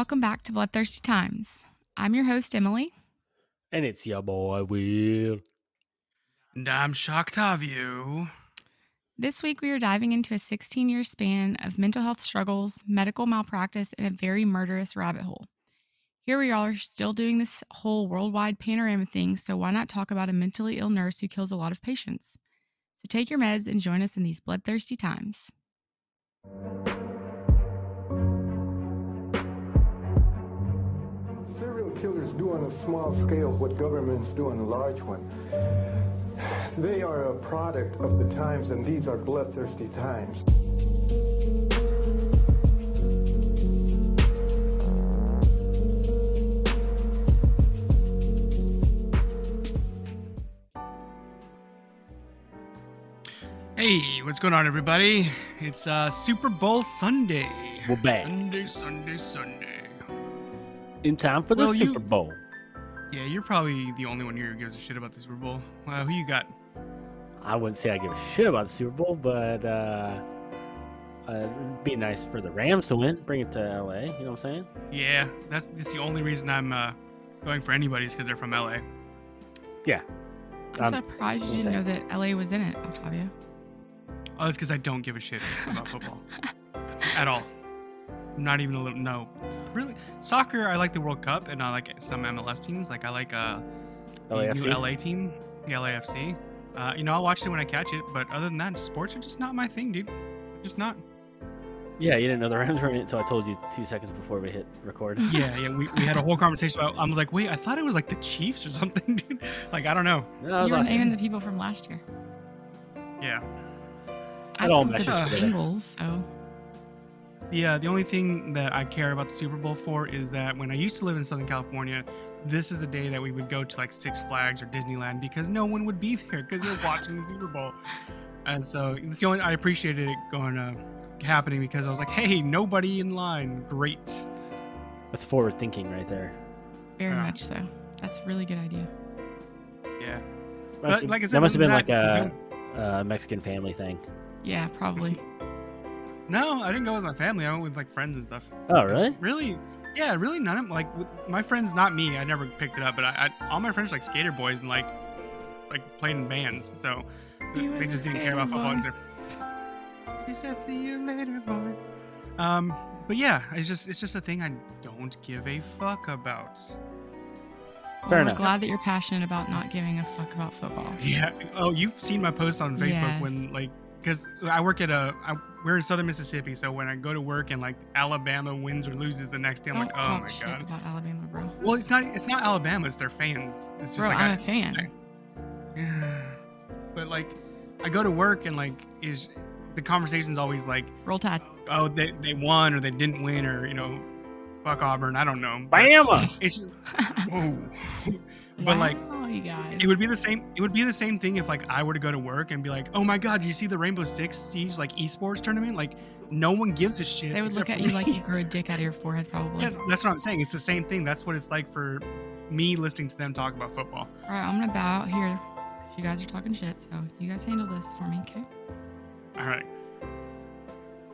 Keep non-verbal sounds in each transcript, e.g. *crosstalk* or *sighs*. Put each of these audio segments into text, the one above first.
Hello, and welcome back to Bloodthirsty Times. I'm your host, Emily. And it's your boy Will. And I'm Shocktavio. This week, we are diving into a 16 year span of mental health struggles, medical malpractice, and a very murderous rabbit hole. Here we are, still doing this whole worldwide panorama thing, so why not talk about a mentally ill nurse who kills a lot of patients? So take your meds and join us in these bloodthirsty times. Killers do on a small scale what governments do on a large one. They are a product of the times, and these are bloodthirsty times. Hey, what's going on, everybody? It's uh, Super Bowl Sunday. We're back. Sunday, Sunday, Sunday. In time for the Well, you- Super Bowl. Yeah, you're probably the only one here who gives a shit about the Super Bowl. Uh, who you got? I wouldn't say I give a shit about the Super Bowl, but uh, uh, it'd be nice for the Rams to win. Bring it to LA. You know what I'm saying? Yeah, that's, that's the only reason I'm uh, going for anybody's because they're from LA. Yeah. I'm Um, surprised you didn't was know that LA was in it, Octavio. Oh, that's because I don't give a shit about football *laughs* at all. Not even a little. No, really. Soccer, I like the World Cup, and I like some MLS teams. Like I like uh, the LAFC? new LA team, the LAFC. Uh, you know, I'll watch it when I catch it. But other than that, sports are just not my thing, dude. Just not. Yeah, you didn't know the Rams were in it until I told you two seconds before we hit record. *laughs* Yeah, yeah. We, we had a whole *laughs* conversation about. I was like, wait, I thought it was like the Chiefs or something, *laughs* dude. Like I don't know. That was you were awesome. naming the people from last year. Yeah. I It all said meshes together. Bengals, so Yeah, the only thing that I care about the Super Bowl for is that when I used to live in Southern California, this is the day that we would go to like Six Flags or Disneyland because no one would be *laughs* there because you're watching the Super Bowl. And so it's the only I appreciated it going uh, happening because I was like, hey, nobody in line, great. That's forward thinking right there. very Yeah. much so. That's a really good idea. Yeah, Must- like I said, that must have been other like than a, a Mexican family thing. Yeah, probably. *laughs* no, I didn't go with my family. I went with like friends and stuff. Oh, It's really? Really? Yeah, really. None of like with my friends, not me. I never picked it up, but I, I all my friends are like skater boys and like like played in bands, so He they just didn't care about football. boy. 'cause they're- She said, "See you later, boy." Um, but yeah, it's just it's just a thing I don't give a fuck about. Well, Fair we're enough. glad that you're passionate about not giving a fuck about football. Yeah. Oh, you've seen my post on Facebook Yes. when like because I work at a I, we're in Southern Mississippi, so when I go to work and like Alabama wins or loses the next day, I'm Don't like, oh talk my shit god. about Alabama, bro. Well, it's not it's not Alabama. It's their fans. It's just Bro, like I'm I- a fan. *sighs* but like I go to work and like is the conversation's always like, Roll Tide. oh they, they won or they didn't win or you know, fuck Auburn. I don't know. But Bama! It's just, *laughs* whoa. But like wow, you guys. it would be the same it would be the same thing if like I were to go to work and be like, oh my god, you see the Rainbow Six Siege like esports tournament? Like no one gives a shit. they would look at you like you *laughs* grew a dick out of your forehead, probably. yeah, that's what I'm saying. It's the same thing. That's what it's like for me listening to them talk about football. All right, I'm gonna bow out here. You guys are talking shit, so you guys handle this for me, okay? All right.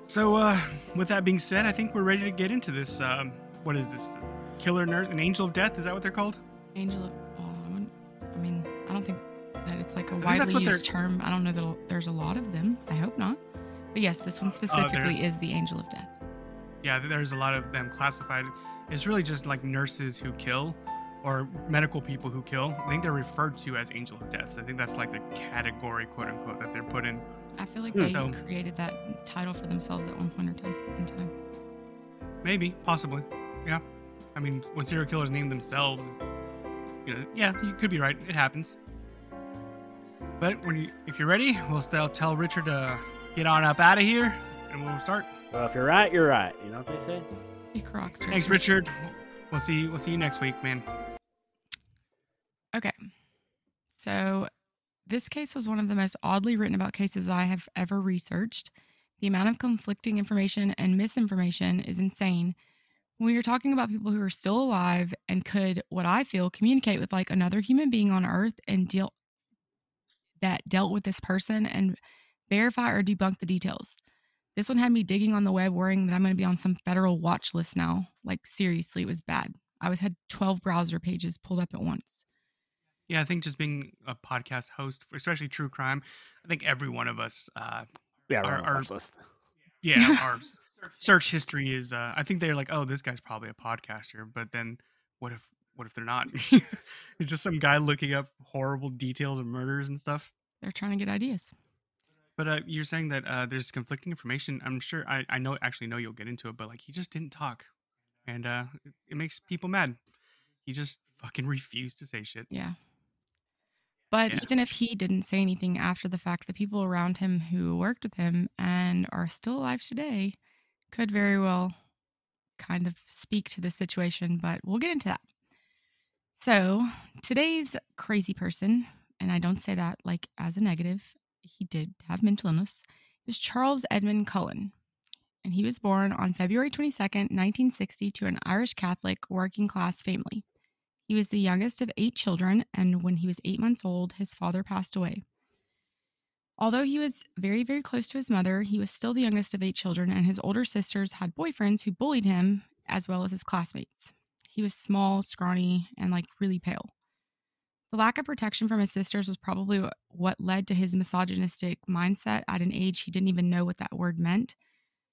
So, uh, with that being said, I think we're ready to get into this. Um, what is this? Killer Nerd, an angel of death? Is that what they're called? Angel of. Oh, I, wouldn't, I mean, I don't think that it's like a widely used term. I don't know that there's a lot of them. I hope not. But yes, this one specifically Uh, is the Angel of Death. Yeah, there's a lot of them classified. It's really just like nurses who kill, or medical people who kill. I think they're referred to as angel of death. So I think that's like the category, quote unquote, that they're put in. I feel like Hmm. they So- created that title for themselves at one point or time in time. Maybe, possibly, yeah. I mean, when serial killers name themselves, you know, yeah, you could be right. It happens. But when you, if you're ready, we'll still tell Richard to get on up out of here, and we'll start. Well, if you're right, you're right. You know what they say? He crocs. Thanks, Richard. We'll see. We'll see you next week, man. Okay. So, this case was one of the most oddly written about cases I have ever researched. The amount of conflicting information and misinformation is insane. When you're talking about people who are still alive and could, what I feel, communicate with like another human being on earth and deal that dealt with this person and verify or debunk the details. This one had me digging on the web, worrying that I'm going to be on some federal watch list now. Like, seriously, it was bad. I was had 12 browser pages pulled up at once. Yeah, I think just being a podcast host, especially true crime, I think every one of us, uh, Yeah, we're Our- our- watch list. yeah, *laughs* our s- search history is. Uh, I think they're like, oh, this guy's probably a podcaster, but then what if what if they're not? *laughs* it's just some guy looking up horrible details of murders and stuff. They're trying to get ideas. But uh, you're saying that uh, there's conflicting information. I'm sure I, I know actually know you'll get into it, but like he just didn't talk, and uh, it, it makes people mad. He just fucking refused to say shit. Yeah. But Yeah. even if he didn't say anything after the fact, the people around him who worked with him and are still alive today could very well kind of speak to the situation, but we'll get into that. So, today's crazy person, and I don't say that like as a negative, he did have mental illness, is Charles Edmund Cullen. And he was born on February 22nd, 1960, to an Irish Catholic working class family. He was the youngest of eight children, and when he was eight months old, his father passed away. Although he was very, very close to his mother, he was still the youngest of eight children, and his older sisters had boyfriends who bullied him as well as his classmates. He was small, scrawny, and like really pale. The lack of protection from his sisters was probably what led to his misogynistic mindset at an age he didn't even know what that word meant,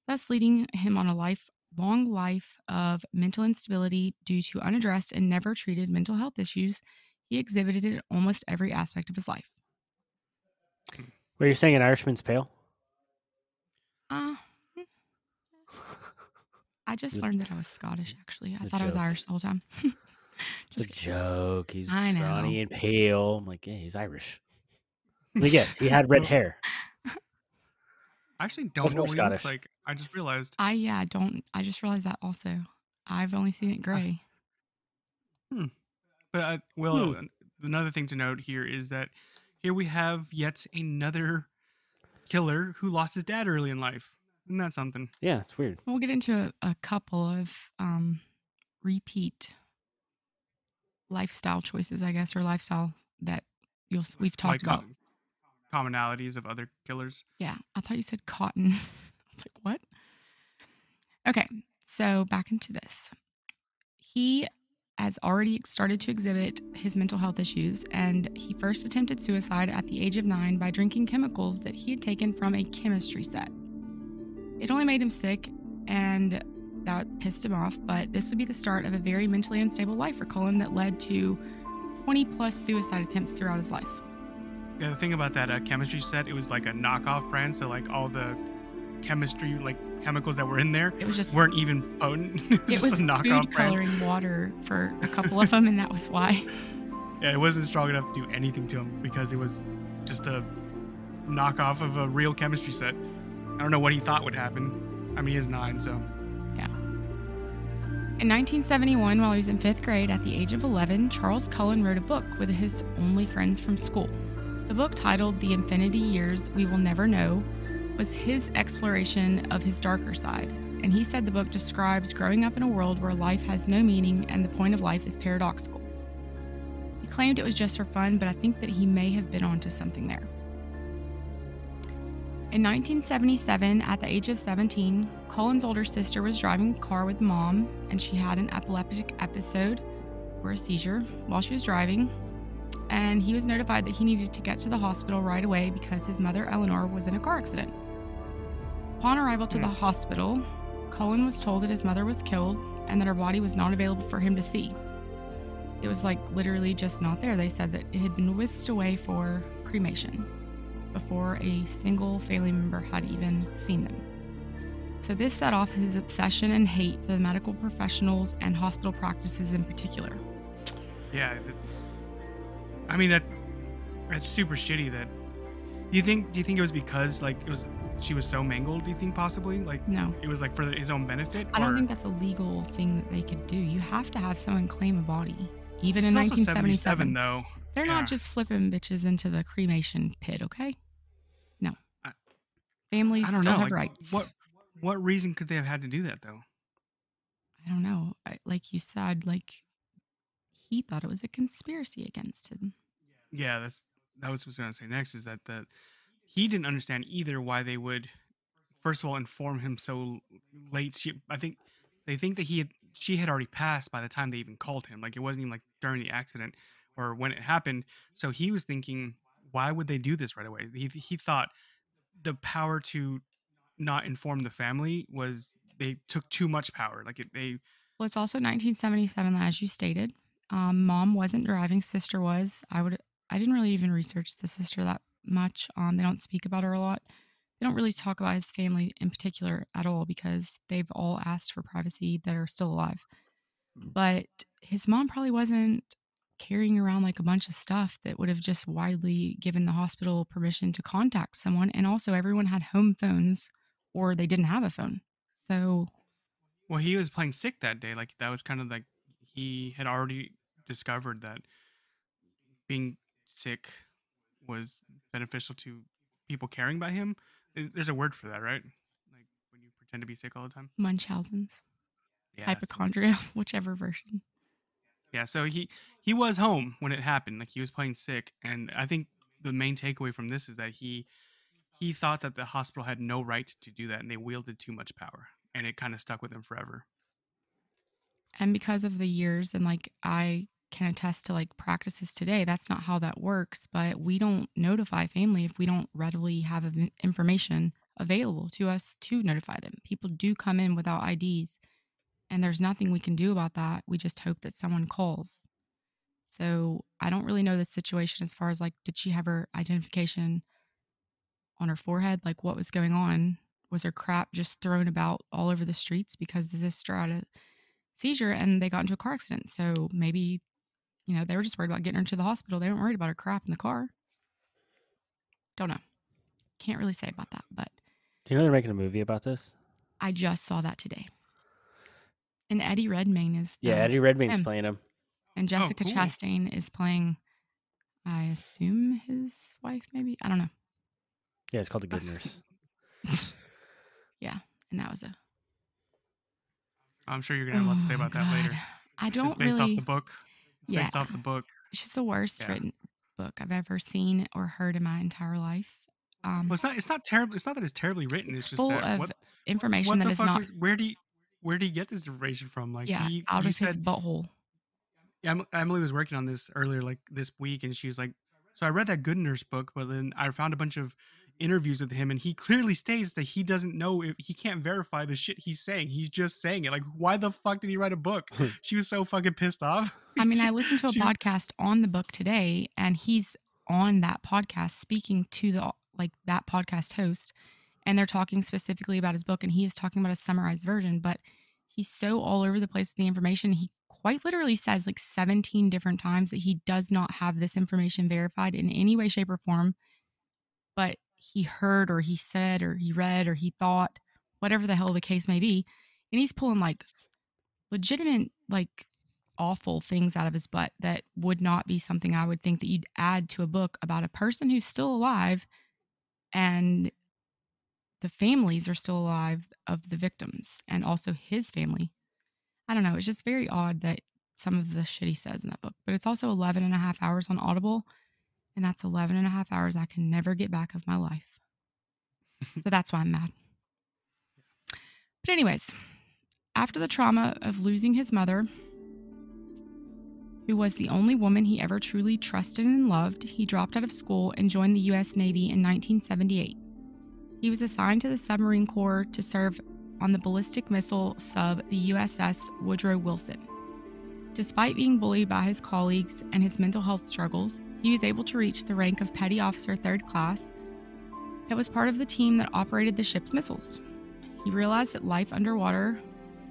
thus leading him on a life long life of mental instability due to unaddressed and never treated mental health issues he exhibited in almost every aspect of his life. Hmm. Were you saying an Irishman's pale? Uh. *laughs* I just learned that I was Scottish, actually. I the thought I was joke. Irish the whole time. It's *laughs* a just kidding. joke. He's I know. scrawny and pale. I'm like, yeah, he's Irish. *laughs* I guess he had red hair. I actually don't That's know more what he looks Scottish. like. I just realized. I, yeah, don't, I just realized that also. I've only seen it gray. Hmm. But uh, well, Hmm. another thing to note here is that here we have yet another killer who lost his dad early in life. Isn't that something? Yeah, it's weird. We'll get into a, a couple of um, repeat lifestyle choices, I guess, or lifestyle that you'll we've talked like about. com- commonalities of other killers. Yeah, I thought you said cotton. *laughs* I was like, what? Okay, so back into this. He has already started to exhibit his mental health issues, and he first attempted suicide at the age of nine by drinking chemicals that he had taken from a chemistry set. It only made him sick, and that pissed him off, but this would be the start of a very mentally unstable life for Cullen that led to 20 plus suicide attempts throughout his life. Yeah, the thing about that uh, chemistry set, it was like a knockoff brand, so like all the chemistry, like chemicals that were in there, It was just weren't even potent. *laughs* It just was a knockoff food brand. coloring water for a couple of them, and that was why. Yeah, it wasn't strong enough to do anything to him because it was just a knockoff of a real chemistry set. I don't know what he thought would happen. I mean, he is nine, so yeah In 1971, while he was in fifth grade at the age of 11, Charles Cullen wrote a book with his only friends from school. The book, titled The Infinity Years We Will Never Know, was his exploration of his darker side. And he said the book describes growing up in a world where life has no meaning and the point of life is paradoxical. He claimed it was just for fun, but I think that he may have been onto something there. In 1977, at the age of 17, Cullen's older sister was driving a car with mom, and she had an epileptic episode or a seizure while she was driving. And he was notified that he needed to get to the hospital right away because his mother, Eleanor, was in a car accident. Upon arrival to the Hmm. hospital, Cullen was told that his mother was killed and that her body was not available for him to see. It was like literally just not there. They said that it had been whisked away for cremation before a single family member had even seen them. So, this set off his obsession and hate for the medical professionals and hospital practices in particular. yeah. I mean, that's that's super shitty. That do you think? Do you think it was because like it was she was so mangled? Do you think possibly like No, it was like for his own benefit? I don't or- think that's a legal thing that they could do. You have to have someone claim a body, even in 1977. though. They're Yeah. not just flipping bitches into the cremation pit, okay? No. I- Families I don't still know. have like, rights. What what reason could they have had to do that though? I don't know. I, like you said, like he thought it was a conspiracy against him. Yeah, that's that was what I was gonna say next. Is that the he didn't understand either why they would first of all inform him so late. She, I think, they think that he had she had already passed by the time they even called him. Like it wasn't even like during the accident or when it happened. So he was thinking, why would they do this right away? He he thought the power to not inform the family was they took too much power. Like it, they Well, it's also 1977, as you stated. Um, mom wasn't driving, sister was. I would. I didn't really even research the sister that much. Um, they don't speak about her a lot. They don't really talk about his family in particular at all because they've all asked for privacy that are still alive. But his mom probably wasn't carrying around like a bunch of stuff that would have just widely given the hospital permission to contact someone. And also, everyone had home phones or they didn't have a phone. So, well, he was playing sick that day. Like that was kind of like he had already discovered that being sick was beneficial to people caring about him. There's- There's a word for that, right? Like when you pretend to be sick all the time. Munchausen's, Yeah. so- hypochondria, *laughs* whichever version. Yeah, so he he was home when it happened. Like he was playing sick, and I think the main takeaway from this is that he he thought that the hospital had no right to do that, and they wielded too much power, and it kind of stuck with him forever. and because of the years and like i can attest to like practices today. That's not how that works but we don't notify family if we don't readily have information available to us to notify them. People do come in without ids and there's nothing we can do about that. We just hope that someone calls. So i don't really know the situation as far as like did she have her identification on her forehead? Like what was going on? Was her crap just thrown about all over the streets because the sister had a seizure and they got into a car accident. So maybe, you know, they were just worried about getting her to the hospital. They weren't worried about her crap in the car. Don't know. Can't really say about that, but Do you know they're making a movie about this? I just saw that today. And Eddie Redmayne is Yeah, Eddie Redmayne's him. playing him. and oh, Jessica cool. Chastain is playing I assume his wife maybe. I don't know. Yeah, it's called The Good *laughs* Nurse. yeah, and that was a I'm sure you're gonna have a lot to say Oh my about that later. I don't it's based really off the book. It's based off the book. Just the worst Yeah. written book I've ever seen or heard in my entire life. Um, Well, it's not. It's not terrible. It's not that it's terribly written. It's, It's just full that of what, information what that the is fuck not was- where do you, where do you get this information from? Like, yeah he, out you of his said, butthole. Yeah, Em- Emily was working on this earlier, like this week, and she was like, "So I read that Good Nurse book, but then I found a bunch of interviews with him, and he clearly states that he doesn't know if he can't verify the shit he's saying. He's just saying it. Like, why the fuck did he write a book? *laughs* she was so fucking pissed off. I mean, I listened to *laughs* a she- podcast on the book today, and he's on that podcast speaking to the like that podcast host, and they're talking specifically about his book, and he is talking about a summarized version, but he's so all over the place with the information. He quite literally says like 17 different times that he does not have this information verified in any way, shape, or form, but he heard or he said or he read or he thought, whatever the hell the case may be. And he's pulling like legitimate, like awful things out of his butt that would not be something I would think that you'd add to a book about a person who's still alive and the families are still alive of the victims and also his family. I don't know. It's just very odd that some of the shit he says in that book, but it's also 11 and a half hours on Audible. And that's 11 and a half hours I can never get back of my life. *laughs* so that's why I'm mad. But, anyways, after the trauma of losing his mother, who was the only woman he ever truly trusted and loved, he dropped out of school and joined the U.S. Navy in 1978. He was assigned to the submarine corps to serve on the ballistic missile sub, the USS Woodrow Wilson. Despite being bullied by his colleagues and his mental health struggles, he was able to reach the rank of Petty Officer Third Class that was part of the team that operated the ship's missiles. He realized that life underwater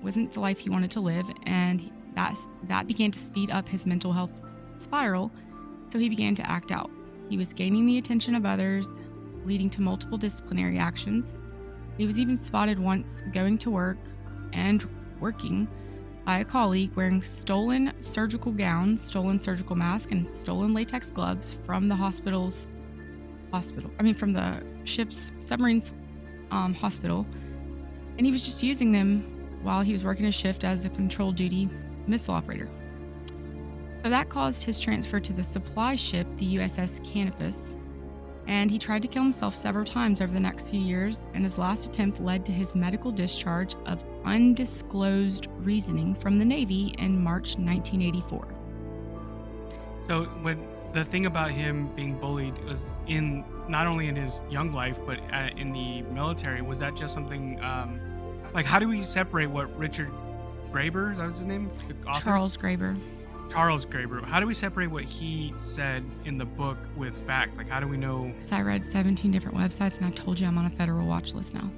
wasn't the life he wanted to live, and that, that began to speed up his mental health spiral, so he began to act out. He was gaining the attention of others, leading to multiple disciplinary actions. He was even spotted once going to work and working by a colleague wearing stolen surgical gown, stolen surgical mask, and stolen latex gloves from the hospital's hospital. I mean, from the ship's submarine's um, hospital. And he was just using them while he was working a shift as a control duty missile operator. So that caused his transfer to the supply ship, the USS Canopus. And he tried to kill himself several times over the next few years, and his last attempt led to his medical discharge of undisclosed reasoning from the Navy in March 1984. So when the thing about him being bullied was in not only in his young life but uh, in the military was that just something um, like how do we separate what Richard Graeber that was his name? Charles Graeber. Charles Graeber how do we separate what he said in the book with fact like how do we know Because I read 17 different websites, and I told you I'm on a federal watch list now.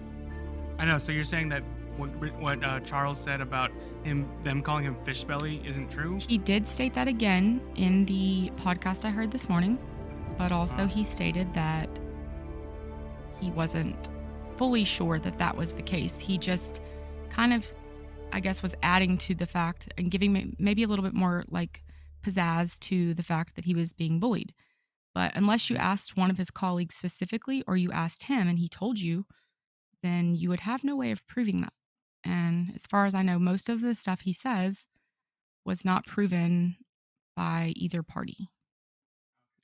I know so you're saying that what, what uh, Charles said about him them calling him fish belly isn't true He did state that again in the podcast I heard this morning, but also Wow. he stated that he wasn't fully sure that that was the case. He just kind of, I guess, was adding to the fact and giving may- maybe a little bit more like pizzazz to the fact that he was being bullied. But unless you asked one of his colleagues specifically or you asked him and he told you, then you would have no way of proving that. And as far as I know, most of the stuff he says was not proven by either party.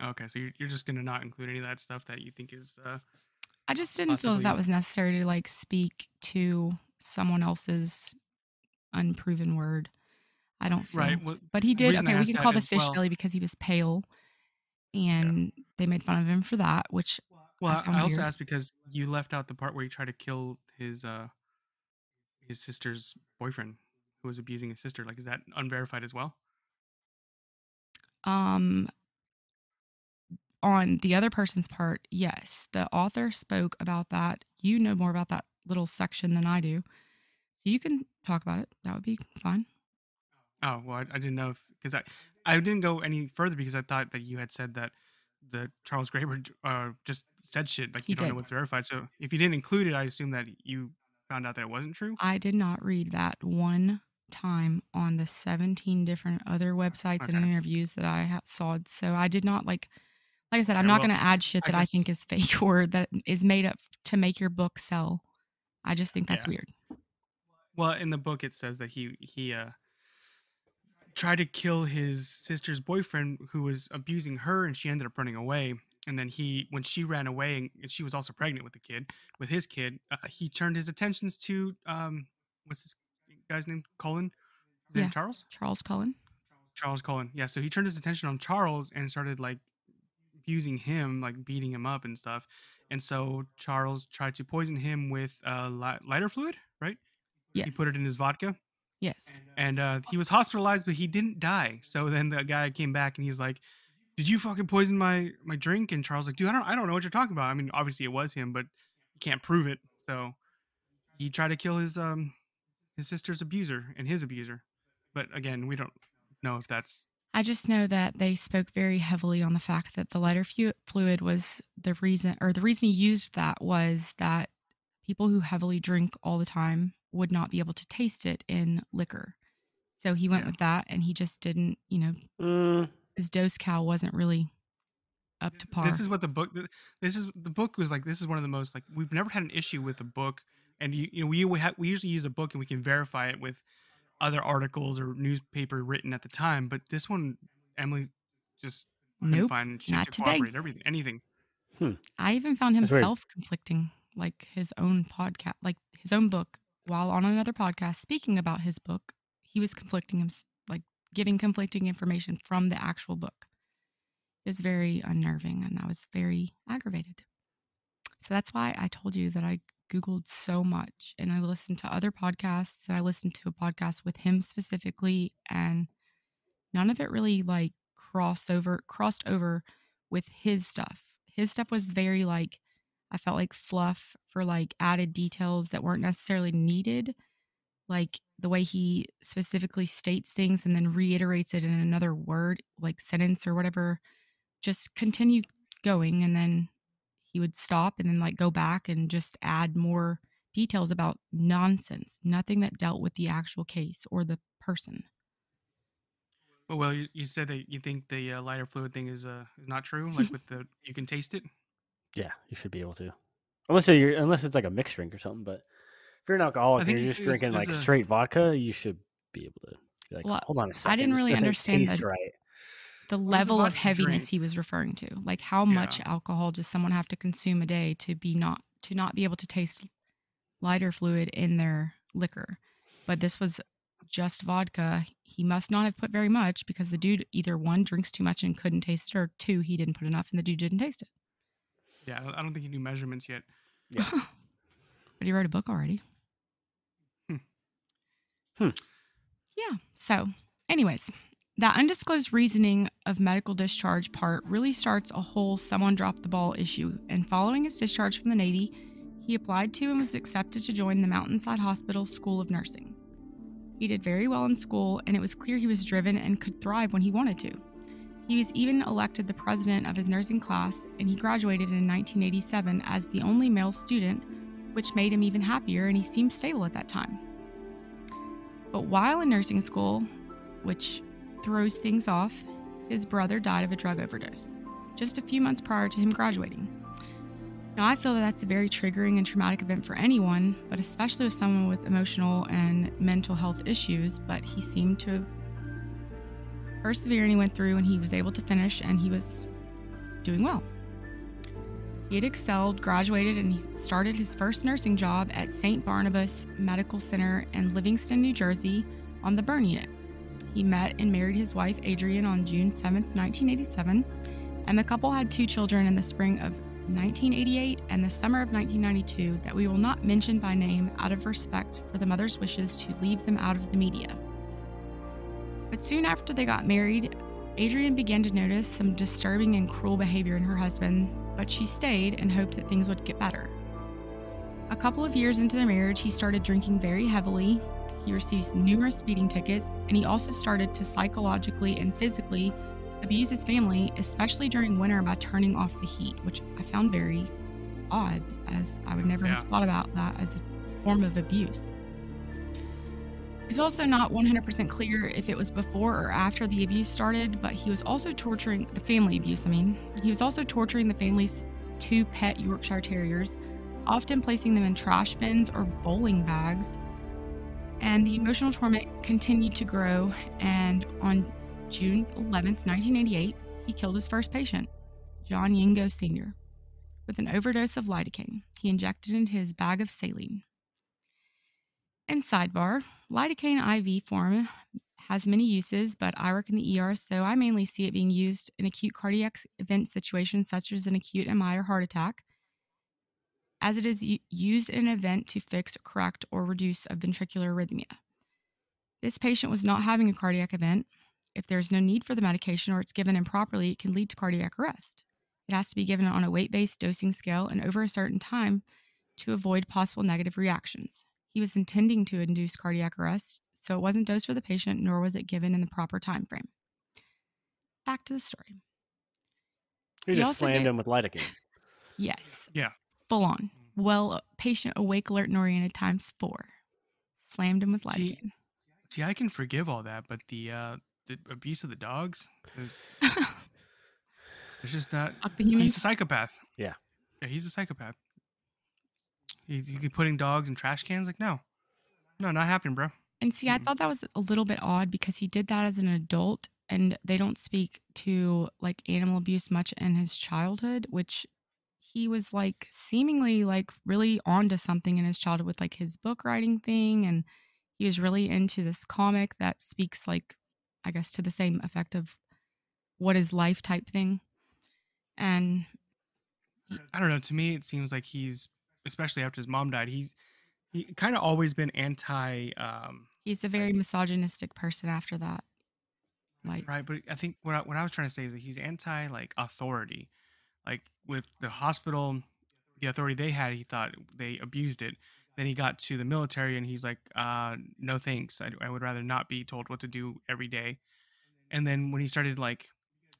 okay so you're, you're just gonna not include any of that stuff that you think is uh, I just didn't feel that that was necessary to like speak to someone else's unproven word. I don't feel. right well, But he did. Okay, we can call the fish well- belly because he was pale, and they made fun of him for that. Which Well, I, I also weird. asked because you left out the part where he tried to kill his uh his sister's boyfriend who was abusing his sister. Like, is that unverified as well? um on the other person's part, yes, the author spoke about that. You know more about that little section than I do, so you can talk about it. That would be fine. Oh, well, I, I didn't know if because I I didn't go any further because I thought that you had said that the Charles Graeber *laughs* uh just said shit like He you don't know did. what's verified. So if you didn't include it, I assume that you found out that it wasn't true. I did not read that one time on the 17 different other websites and Okay. interviews that I ha- saw. So I did not like, like I said, I'm Okay, not well, going to add shit I that I guess- think is fake *laughs* or that is made up to make your book sell. I just think that's Yeah. weird. Well, in the book it says that he he uh tried to kill his sister's boyfriend who was abusing her and she ended up running away. And then he when she ran away and- she was also pregnant with the kid with his kid uh, he turned his attentions to um what's this guy's name? Colin His name Yeah. Charles? Charles Cullen. Charles Cullen yeah. So he turned his attention on Charles and started like abusing him like beating him up and stuff. And so Charles tried to poison him with uh li- lighter fluid right Yes. he put it in his vodka Yes. and uh, he was hospitalized, but he didn't die. So then the guy came back and he's like, "Did you fucking poison my my drink?" And Charles like, "Dude, I don't I don't know what you're talking about. I mean, obviously it was him, but you can't prove it." So he tried to kill his um his sister's abuser and his abuser, but again, we don't know if that's I just know that they spoke very heavily on the fact that the lighter fu- fluid was the reason, or the reason he used that was that people who heavily drink all the time would not be able to taste it in liquor. So he went Yeah. with that, and he just didn't, you know, Mm, his dose cow wasn't really up to par. This is what the book. This is the book was like. This is one of the most like we've never had an issue with the book, and you, you know we we, ha- we usually use a book and we can verify it with other articles or newspaper written at the time. But this one, Emily just couldn't Nope, find shit not to today. everything, anything. I even found himself conflicting, like his own podcast, like his own book, while on another podcast speaking about his book. He was conflicting him, like giving conflicting information from the actual book. It was very unnerving, and I was very aggravated. So that's why I told you that I Googled so much and I listened to other podcasts and I listened to a podcast with him specifically, and none of it really like crossed over, crossed over with his stuff. His stuff was very like I felt like fluff for like added details that weren't necessarily needed. Like the way he specifically states things and then reiterates it in another word, like sentence or whatever, just continue going and then he would stop and then like go back and just add more details about nonsense, nothing that dealt with the actual case or the person. But well, you, you said that you think the uh, lighter fluid thing is uh is not true. Like *laughs* with the you can taste it. Yeah, you should be able to, unless you're unless it's like a mixed drink or something. But if you're an alcoholic and you're just drinking like a- straight vodka, you should be able to. Be like, Well, hold on a second. didn't really understand the- right. the What is a level of heaviness he was referring to. Like how Yeah. much alcohol does someone have to consume a day to be not to not be able to taste lighter fluid in their liquor? But this was just vodka. He must not have put very much because the dude either one drinks too much and couldn't taste it, or two he didn't put enough and the dude didn't taste it. Yeah, I don't- think he knew measurements yet. Yeah. *laughs* but he wrote a book already. Hmm. Hmm. Yeah. So, anyways, that undisclosed reasoning of medical discharge part really starts a whole someone dropped the ball issue. And following his discharge from the Navy, he applied to and was accepted to join the Mountainside Hospital School of Nursing. He did very well in school, and it was clear he was driven and could thrive when he wanted to. He was even elected the president of his nursing class, and he graduated in 1987 as the only male student, which made him even happier, and he seemed stable at that time. But while in nursing school, which throws things off, his brother died of a drug overdose just a few months prior to him graduating. Now, I feel that that's a very triggering and traumatic event for anyone, but especially with someone with emotional and mental health issues. But he seemed to persevere and he went through and he was able to finish and he was doing well. He had excelled, graduated, and he started his first nursing job at St. Barnabas Medical Center in Livingston, New Jersey, on the burn unit. He met and married his wife, Adrienne, on June 7, 1987, and the couple had two children in the spring of 1988 and the summer of 1992 that we will not mention by name out of respect for the mother's wishes to leave them out of the media. But soon after they got married, Adrienne began to notice some disturbing and cruel behavior in her husband, but she stayed and hoped that things would get better. A couple of years into their marriage, he started drinking very heavily. He received numerous speeding tickets, and he also started to psychologically and physically abuse his family, especially during winter by turning off the heat, which I found very odd, as I would never Yeah. have thought about that as a form of abuse. It's also not 100% clear if it was before or after the abuse started, but he was also torturing the family abuse. I mean, he was also torturing the family's two pet Yorkshire Terriers, often placing them in trash bins or bowling bags. And the emotional torment continued to grow. And on June 11th, 1988, he killed his first patient, John Yengo Sr., with an overdose of lidocaine. He injected into his bag of saline. And sidebar, lidocaine IV form has many uses, but I work in the ER, so I mainly see it being used in acute cardiac event situations such as an acute MI or heart attack, as it is used in an event to fix, correct, or reduce a ventricular arrhythmia. This patient was not having a cardiac event. If there is no need for the medication or it's given improperly, it can lead to cardiac arrest. It has to be given on a weight based dosing scale and over a certain time to avoid possible negative reactions. He was intending to induce cardiac arrest, so it wasn't dosed for the patient, nor was it given in the proper time frame. Back to the story. You He just also slammed did- him with lidocaine. Yes. Yeah. Full on. Well, patient awake, alert, and oriented times four. Slammed him with See, lidocaine. See, I can forgive all that, but the uh the abuse of the dogs is *laughs* it's just not. Fuck the. He's a psychopath. Yeah. Yeah, he's a psychopath. He, he putting dogs in trash cans. Like, no, no, not happening, bro. And see, I thought that was a little bit odd because he did that as an adult and they don't speak to like animal abuse much in his childhood, which he was like seemingly like really onto something in his childhood with like his book writing thing and he was really into this comic that speaks like I guess to the same effect of what is life type thing. And I don't know. To me, it seems like he's, especially after his mom died, he's he kind of always been anti. um he's a very misogynistic person after that. Like Right, but I think what I, what I was trying to say is that he's anti like authority, like with the hospital, the authority they had, he thought they abused it. Then he got to the military and he's like, uh, no thanks. I, I would rather not be told what to do every day. And then when he started like,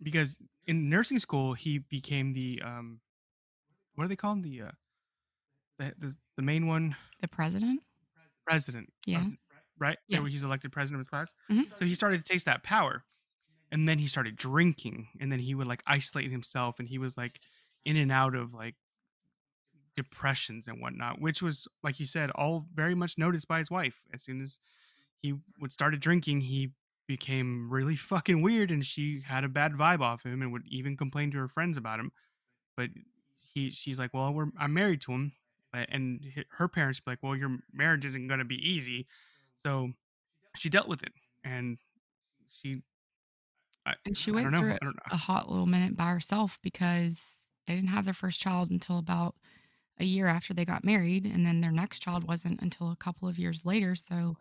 because in nursing school he became the um, what are they called the uh, the the, the main one the president. president. Yeah. right. Yeah, Yes. where he's elected president of his class. Mhm. So he started to taste that power, and then he started drinking, and then he would like isolate himself, and he was like in and out of like depressions and whatnot, which was like you said, all very much noticed by his wife. As soon as he would started drinking, he became really *laughs* fucking weird and she had a bad vibe off him and would even complain to her friends about him. But he she's like, "Well, we're I'm married to him." Uh, And her parents be like, "Well, your marriage isn't going to be easy." So she dealt with it and she I, And she went through I don't know. a hot little minute by herself because they didn't have their first child until about a year after they got married. And then their next child wasn't until a couple of years later. So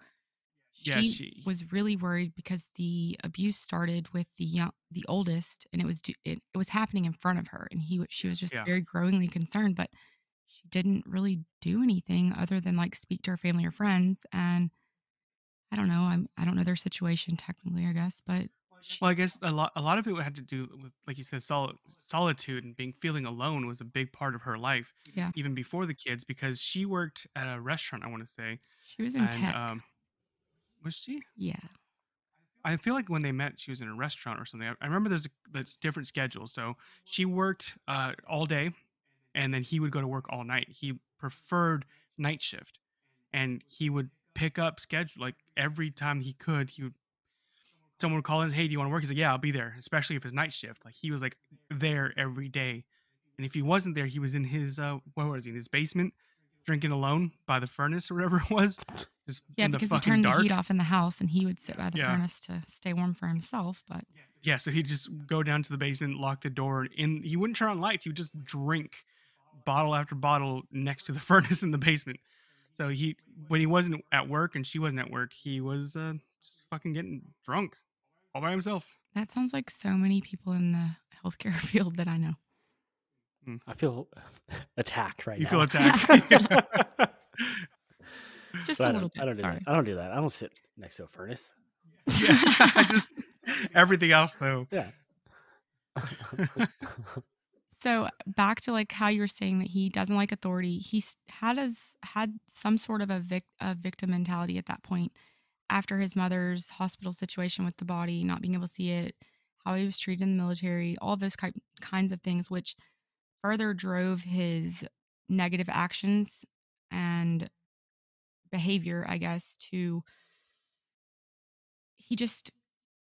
she, Yeah, she- was really worried because the abuse started with the young, the oldest, and it was it, it was happening in front of her, and he she was just Yeah. very growingly concerned, but she didn't really do anything other than like speak to her family or friends. And I don't know, I'm I don't know their situation technically, I guess, but Well, I guess a lot a lot of it had to do with, like you said, sol- solitude and being feeling alone was a big part of her life, Yeah. even before the kids, because she worked at a restaurant. I want to say, she was in and tech. um, was she? yeah. I feel like when they met, she was in a restaurant or something. I, I remember there's a, the different schedules. So she worked uh, all day, and then he would go to work all night. He preferred night shift, and he would pick up schedule like every time he could. He would someone would call in, "Hey, do you want to work?" He's like, "Yeah, I'll be there." Especially if it's night shift. Like he was like there every day, and if he wasn't there, he was in his uh, what was he in his basement, drinking alone by the furnace or whatever *laughs* it was. Just Yeah, in the because he turned dark. the heat off in the house and he would sit by the Yeah. furnace to stay warm for himself. But Yeah, so he'd just go down to the basement, lock the door, and he wouldn't turn on lights. He would just drink bottle after bottle next to the *laughs* furnace in the basement. So he, when he wasn't at work and she wasn't at work, he was uh, just fucking getting drunk all by himself. that sounds like so many people in the healthcare *laughs* field that I know. I feel *laughs* attacked right You now. You feel attacked. Just But a I little don't, I don't bit. do Sorry. that. I don't do that. I don't sit next to a furnace. yeah, I just everything else though. Yeah. So back to like how you're saying that he doesn't like authority. He had us had some sort of a, vic, a victim mentality at that point after his mother's hospital situation with the body, not being able to see it, how he was treated in the military, all those ki- kinds of things, which further drove his negative actions and behavior, I guess, to he just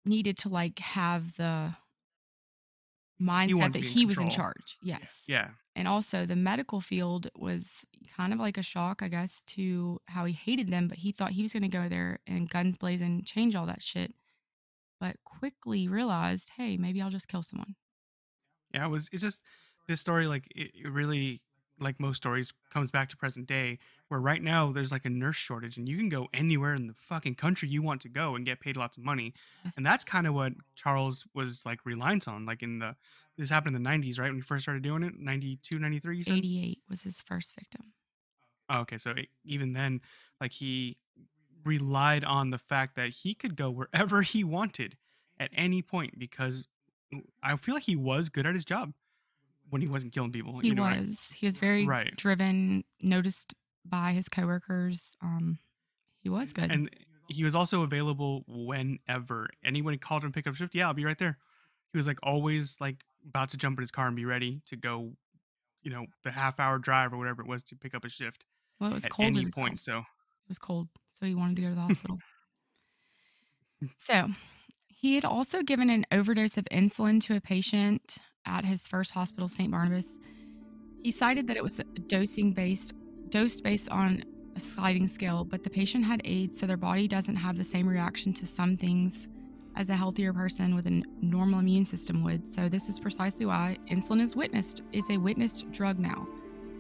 needed to like have the mindset that to be in he was in charge. Yes. Yeah, And also the medical field was kind of like a shock, I guess, to how he hated them, but he thought he was going to go there and guns blazing change all that shit. But quickly realized, hey, maybe I'll just kill someone. yeah. It was. It's just this story. Like it really, like most stories, comes back to present day. Where right now there's like a nurse shortage, and you can go anywhere in the fucking country you want to go and get paid lots of money. And that's kind of what Charles was like reliant on. Like in the this happened in the 90s, right? When he first started doing it, 92, 93, you said? 88 was his first victim. Oh, okay, so it, even then, like he relied on the fact that he could go wherever *laughs* he wanted at any point because I feel like he was good at his job when he wasn't killing people. He you know, right? was. He was very Right. driven, noticed by his coworkers. Um, he was good. And he was also available whenever anyone called him to pick up shift. Yeah, I'll be right there. He was like always like about to jump in his car and be ready to go, you know, the half hour drive or whatever it was to pick up a shift well, it was cold any at his point. So It was cold, so he wanted to go to the *laughs* hospital. *laughs* so, he had also given an overdose of insulin to a patient at his first hospital, St. Barnabas. He cited that it was dosing based, dosed based on a sliding scale, but the patient had AIDS, so their body doesn't have the same reaction to some things as a healthier person with a normal immune system would. So this is precisely why insulin is witnessed is a witnessed drug now.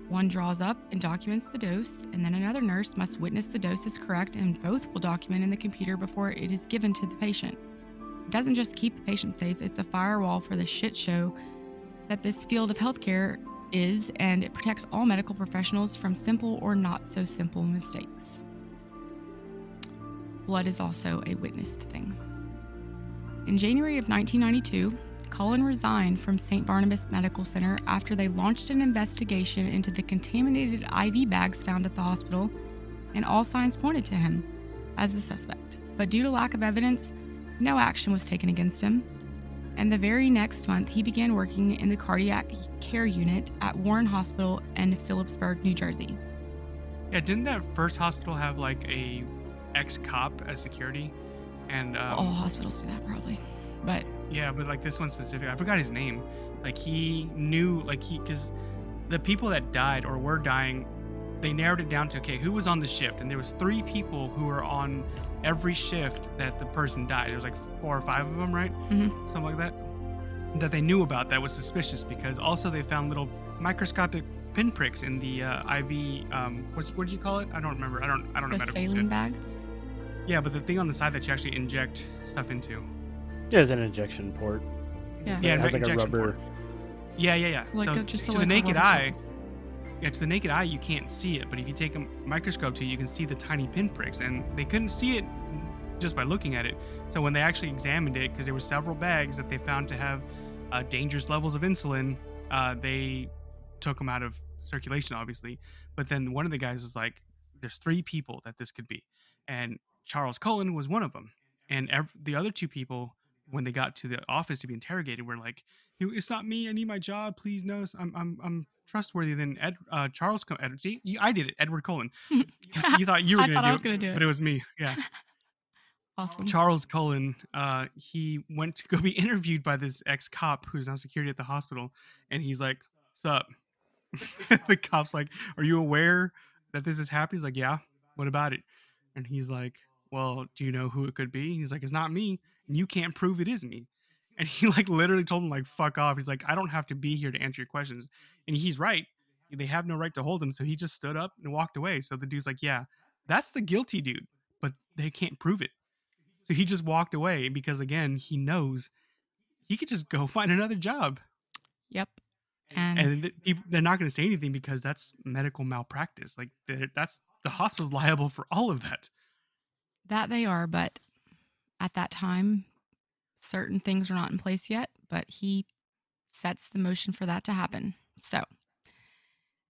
One draws up and documents the dose, and then another nurse must witness the dose is correct, and both will document in the computer before it is given to the patient. It doesn't just keep the patient safe, it's a firewall for the shit show that this field of healthcare is, and it protects all medical professionals from simple or not so simple mistakes. Blood is also a witnessed thing. In January of 1992, Cullen resigned from St. Barnabas Medical Center after they launched an investigation into the contaminated IV bags found at the hospital, and all signs pointed to him as the suspect. But due to lack of evidence, no action was taken against him. And the very next month, he began working in the cardiac care unit at Warren Hospital in Phillipsburg, New Jersey. yeah, didn't that first hospital have like a ex cop as security? and um, All hospitals do that probably, but Yeah, but like this one specific, I forgot his name. Like he knew, like he, because the people that died or were dying, they narrowed it down to okay, who was on the shift, and there was three people who were on every shift that the person died. There was like four or five of them, right? Mhm. Something like that. That they knew about that was suspicious because also they found little microscopic pinpricks in the uh, IV. Um, what's what did you call it? I don't remember. I don't. I don't know the medical saline shit. bag. Yeah, but the thing on the side that you actually inject stuff into. Yeah, There's an injection port. Yeah. Yeah, it has like a rubber. port. Yeah, yeah, yeah. Like so a- just a- to like the naked eye, sample. Yeah, to the naked eye you can't see it, but if you take a microscope to it, you can see the tiny pinpricks, and they couldn't see it just by looking at it. So when they actually examined it, because there were several bags that they found to have uh, dangerous levels of insulin, uh, they took them out of circulation, obviously. But then one of the guys was like, "There's three people that this could be," and Charles Cullen was one of them. And ev- the other two people, when they got to the office to be interrogated, were like, "It's not me. I need my job. Please, no. I'm I'm I'm trustworthy." than Ed, uh, Charles, Co- Ed, see, you, I did it. Edward Cullen. *laughs* *laughs* You, thought you were gonna thought do I was it, gonna do but it. it was me. Yeah. *laughs* Awesome. Charles Cullen, uh, he went to go be interviewed by this ex cop who's on security at the hospital, and he's like, "Sup?" the cop's like, "Are you aware that this is happening?" He's like, "Yeah." What about it? And he's like, "Well, do you know who it could be?" He's like, "It's not me, and you can't prove it is me." And he like literally told him like, "Fuck off." He's like, "I don't have to be here to answer your questions," and he's right. They have no right to hold him, so he just stood up and walked away. So the dude's like, "Yeah, that's the guilty dude, but they can't prove it." So he just walked away because again, he knows he could just go *laughs* find another job. Yep. And, And th- they're not going to say anything because that's medical malpractice. Like that's the hospital's liable for all of that. that they are, but at that time, certain things are not in place yet, but he sets the motion for that to happen. So,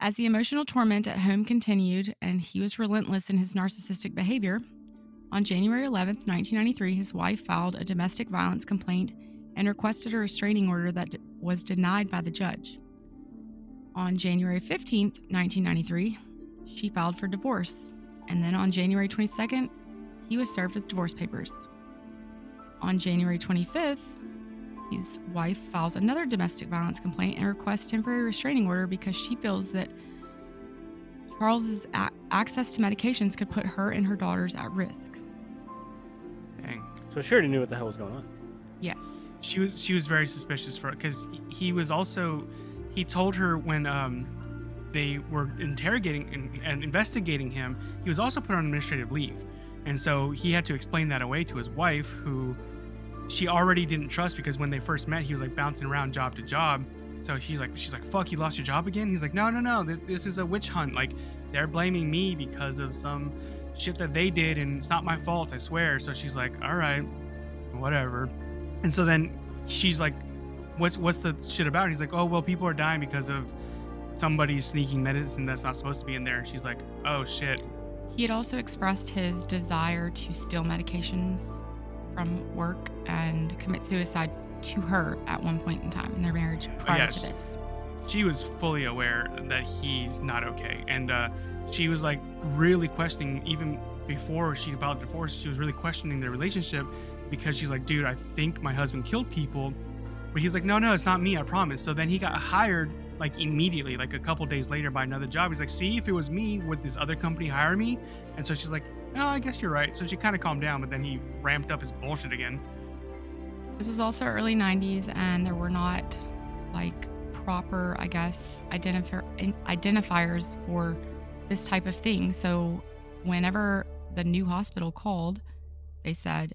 as the emotional torment at home continued and he was relentless in his narcissistic behavior, on January 11th, 1993, his wife filed a domestic violence complaint and requested a restraining order that d- was denied by the judge. On January 15th, 1993, she filed for divorce, and then on January 22nd, he was served with divorce papers. On January 25th, his wife files another domestic violence complaint and requests temporary restraining order because she feels that Charles's a- access to medications could put her and her daughters at risk. Dang. So she already knew what the hell was going on. Yes. She was she was very suspicious for it because he was also he told her when um they were interrogating and, and investigating him he was also put on administrative leave and so he had to explain that away to his wife who she already didn't trust because when they first met he was like bouncing around job to job so she's like she's like fuck you lost your job again he's like no no no th- this is a witch hunt like they're blaming me because of some shit that they did and it's not my fault i swear so she's like all right whatever and so then she's like, "What's what's the shit about?" And he's like, "Oh well, people are dying because of somebody sneaking medicine that's not supposed to be in there." And she's like, "Oh shit." He had also expressed his desire to steal medications from work and commit suicide to her at one point in time in their marriage prior yes. to this. She was fully aware that he's not okay, and uh, she was like really questioning even before she filed divorce. She was really questioning their relationship because she's like, "Dude, I think my husband killed people," but he's like, "No, no, it's not me. I promise." So then he got hired like immediately, like a couple days later, by another job. He's like, "See, if it was me, would this other company hire me?" And so she's like, "No, I guess you're right." So she kind of calmed down, but then he ramped up his bullshit again. This was also early 90s, and there were not like proper, I guess, in- identifiers for this type of thing. So, whenever the new hospital called, they said,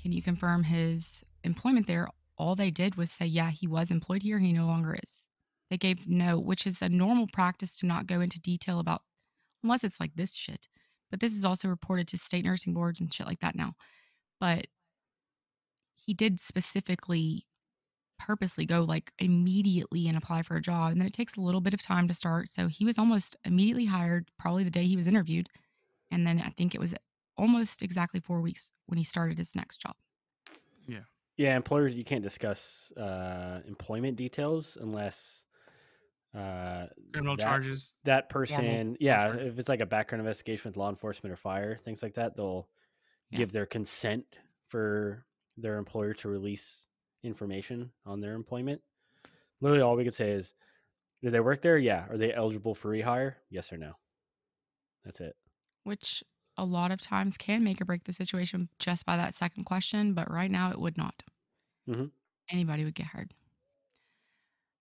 Can you confirm his employment there? All they did was say, Yeah, he was employed here. He no longer is. They gave no, which is a normal practice to not go into detail about, unless it's like this shit. But this is also reported to state nursing boards and shit like that now. But he did specifically purposely go like immediately and apply for a job and then it takes a little bit of time to start so he was almost immediately hired probably the day he was interviewed and then i think it was almost exactly four weeks when he started his next job Yeah, Yeah. employers you can't discuss uh, employment details unless uh, Criminal that, charges. That person, yeah, charges. if it's like a background investigation with law enforcement or fire, things like that, they'll Yeah. give their consent for their employer to release information on their employment. Literally, all we could say is, "Do they work there? Yeah. Are they eligible for rehire? Yes or no." That's it. which a lot of times can make or break the situation just by that second question, but right now it would not. Mhm. Anybody would get hired.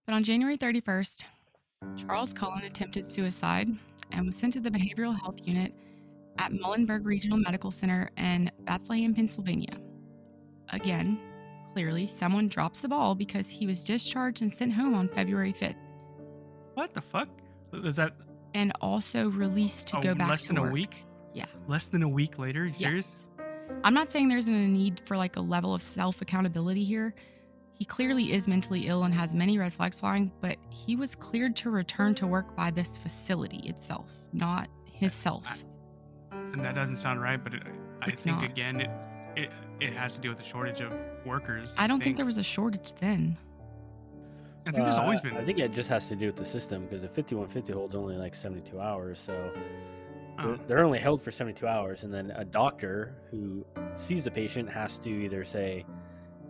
But on January 31st, Charles Cullen attempted suicide and was sent to the behavioral health unit at Muhlenberg Regional Medical Center in Bethlehem, Pennsylvania. Again, clearly someone drops the ball because he was discharged and sent home on February 5th What the fuck? Is that and also released to oh, go back less to than work. a week? Yeah. Less than a week later? You serious? I'm not saying there's a need for like a level of self accountability here. He clearly is mentally ill and has many red flags flying, but he was cleared to return to work by this facility itself, not his self. And that doesn't sound right, but it, I It's think not. again it, it it has to do with the shortage of workers. I don't think there was a shortage then. I think there's Uh, always been. I think it just has to do with the system because the 5150 holds only like 72 hours. So Oh. they're, they're only held for 72 hours. And then a doctor who sees the patient has to either say,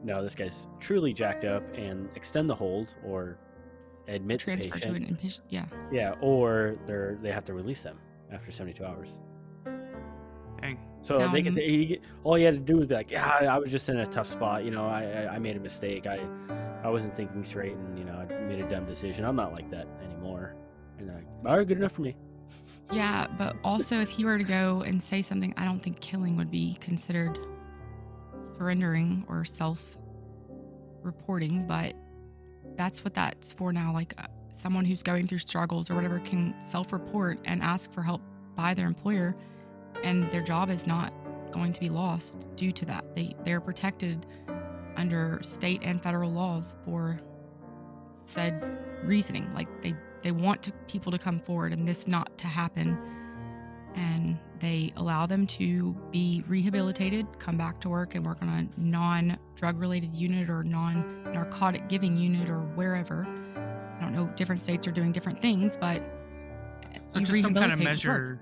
no, this guy's truly jacked up and extend the hold or admit the Transfer to an inpatient. Yeah. Yeah, or they're they have to release them after 72 hours. Dang. So they can Um, say he, all you had to do was be like, yeah, I I was just in a tough spot. You know, I I- I made a mistake. I I wasn't thinking straight, and you know, I made a dumb decision. I'm not like that anymore. And they're like, all right, good enough for me. Yeah, but also if he were to go and say something, I don't think killing would be considered surrendering or self reporting, but that's what that's for now. Like uh, someone who's going through struggles or whatever can self report and ask for help by their employer, and their job is not going to be lost due to that. They they're protected under state and federal laws for said reasoning. Like they they want to, people to come forward and this not to happen, and they allow them to be rehabilitated, come back to work, and work on a non drug related unit or non narcotic giving unit or wherever. I don't know. Different states are doing different things, but So you just some kind of rehabilitate with work. measure.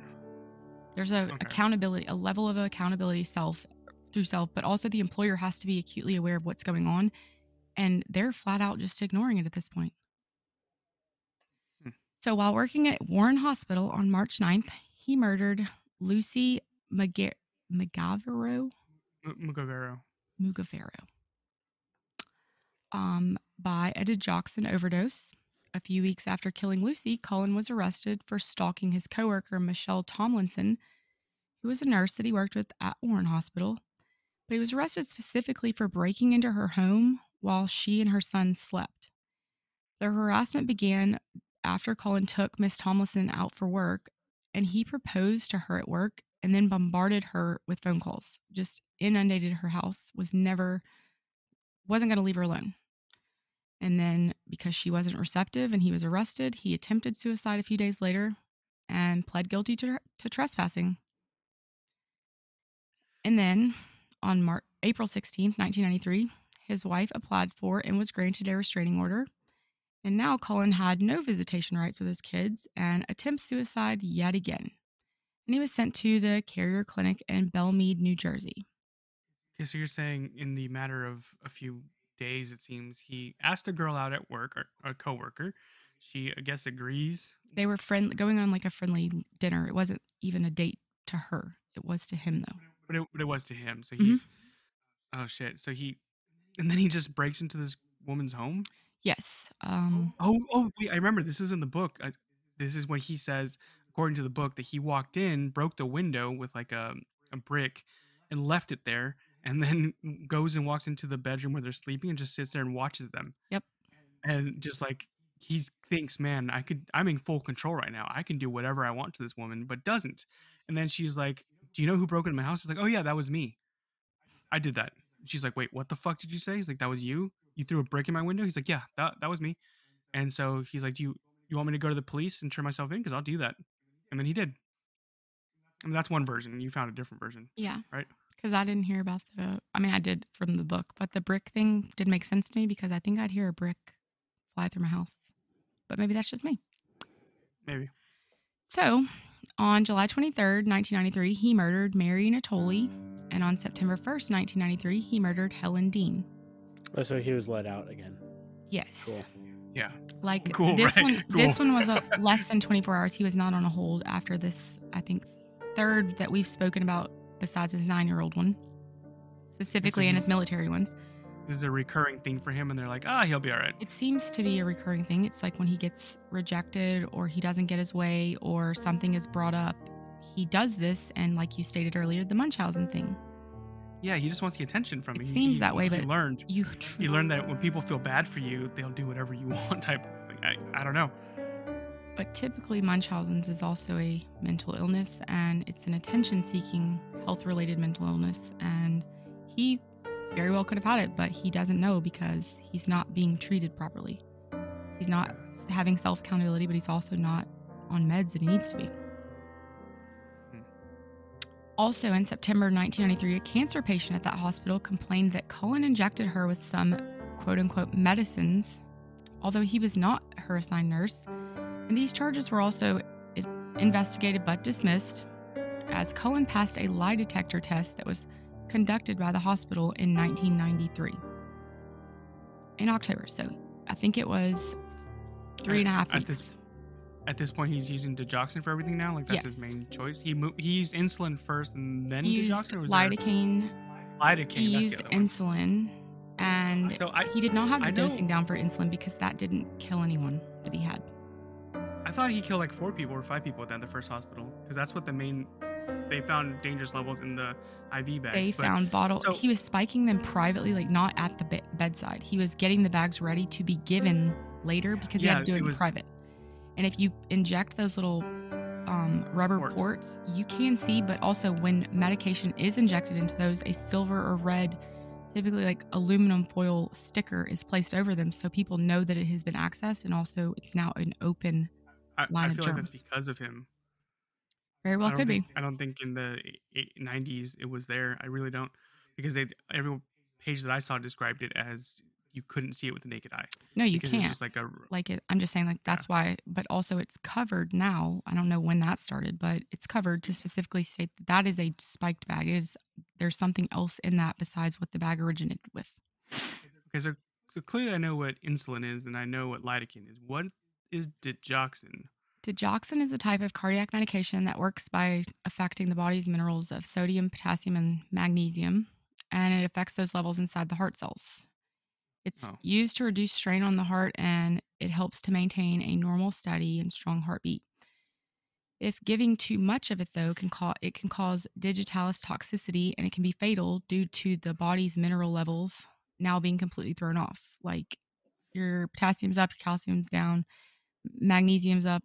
There's a Okay. accountability, a level of accountability self through self, but also the employer has to be acutely aware of what's going on, and they're flat out just ignoring it at this point. Hmm. So while working at Warren Hospital on March 9th, he murdered Lucy Maga- Magavero M- Mugavero. Mugavero um, by a digoxin overdose. A few weeks after killing Lucy, Cullen was arrested for stalking his coworker Michelle Tomlinson, who was a nurse that he worked with at Warren Hospital. But he was arrested specifically for breaking into her home while she and her son slept. The harassment began after Cullen took Miss Tomlinson out for work, and he proposed to her at work and then bombarded her with phone calls. Just inundated her house. Was never wasn't going to leave her alone. And then because she wasn't receptive and he was arrested, he attempted suicide a few days later and pled guilty to, to trespassing. And then on Mar- April 16th, 1993, his wife applied for and was granted a restraining order. And now Cullen had no visitation rights with his kids and attempts suicide yet again. And he was sent to the Carrier Clinic in Belle Mead, New Jersey. Okay, so you're saying in the matter of a few days, it seems he asked a girl out at work or a coworker. She, I guess, agrees. They were friend going on like a friendly dinner. It wasn't even a date to her. It was to him though. But it, but it was to him. So Mhm. he's, oh shit. So he, and then he just breaks into this woman's home. Yes. Um Oh, oh, wait, I remember this is in the book. I, this is when he says, according to the book, that he walked in, broke the window with like a, a brick, and left it there, and then *laughs* goes and walks into the bedroom where they're sleeping and just sits there and watches them. Yep. And just like he thinks, man, I could, I'm in full control right now. I can do whatever I want to this woman, but doesn't. And then she's like, "Do you know who broke into my house?" He's like, "Oh yeah, that was me. I did that." She's like, "Wait, what the fuck did you say?" He's like, "That was you. You threw a brick in my window." He's like, "Yeah, that that was me." And so he's like, "Do you you want me to go to the police and turn myself in? Because I'll do that." And then he did. I mean, that's one version. You found a different version. yeah. Right. Cuz I didn't hear about the I mean I did from the book, but the brick thing did make sense to me because I think I'd hear a brick fly through my house. But maybe that's just me. Maybe. So, on July 23rd, 1993, he murdered Mary Natoli And on September 1st, 1993, he murdered Helen Dean. Oh, so he was let out again. Yes. Cool. Yeah. Like *laughs* Cool, this right? one *laughs* this one was a *laughs* less than 24 hours. He was not on a hold after this, I think third that we've spoken about besides his 9-year-old one. Specifically in his military ones. This is a recurring thing for him, and they're like, ah, he'll be all right. It seems to be a recurring thing. It's like when he gets rejected or he doesn't get his way or something is brought up, he does this and like you stated earlier, the Munchausen thing. Yeah, he just wants the attention from It you. seems He- that way, he but learned. You You learned that when people feel bad for you, they'll do whatever you *laughs* want. Type. of thing. I, I don't know. But typically, Munchausen's is also a mental illness and it's an attention seeking, health related mental illness. And he very well could have had it, but he doesn't know because he's not being treated properly. He's not having self accountability, but he's also not on meds that he needs to be. Also, in September 1993, a cancer patient at that hospital complained that Cullen injected her with some quote unquote medicines, although he was not her assigned nurse. And these charges were also investigated but dismissed as Cullen passed a lie detector test that was conducted by the hospital in 1993. In October, so I think it was three and a half At weeks. this- At this point, he's using digoxin for everything now. Like that's his main choice. He mo- he used insulin first and then he used digoxin. Or was there- lidocaine, lidocaine. he that's used the other one. insulin, and So I, he did not have the I know- dosing down for insulin because that didn't kill anyone that he had. I thought he killed like four people or five people at the first hospital because that's what the main. They found dangerous levels in the IV bags. They but- found bottle. so- he was spiking them privately, like not at the be- bedside. He was getting the bags ready to be given later because he had to do it it, was- in private. And if you inject those little um, rubber Ports. ports, you can see. But also, when medication is injected into those, a silver or red, typically like aluminum foil sticker is placed over them, so people know that it has been accessed, and also it's now an open. I, line I of feel like that's because of him. Very well, could think, be. I don't think in the 90s it was there. I really don't because they every page that I saw described it as you couldn't see it with the naked eye. No, you because can't. just like a like it, I'm just saying like that's why but also it's covered now I don't know when that started but it's covered to specifically state that that is a spiked bag it is there's something else in that besides what the bag originated with okay. So so clearly I know what insulin is and I know what lidocaine is. What is digoxin? digoxin is a type of cardiac medication that works by affecting the body's minerals of sodium potassium and magnesium and it affects those levels inside the heart cells it's Oh. used to reduce strain on the heart and it helps to maintain a normal steady and strong heartbeat If giving too much of it though can cause it can cause digitalis toxicity and it can be fatal due to the body's mineral levels now being completely thrown off. Like your potassium's up, your calcium's down, magnesium's up,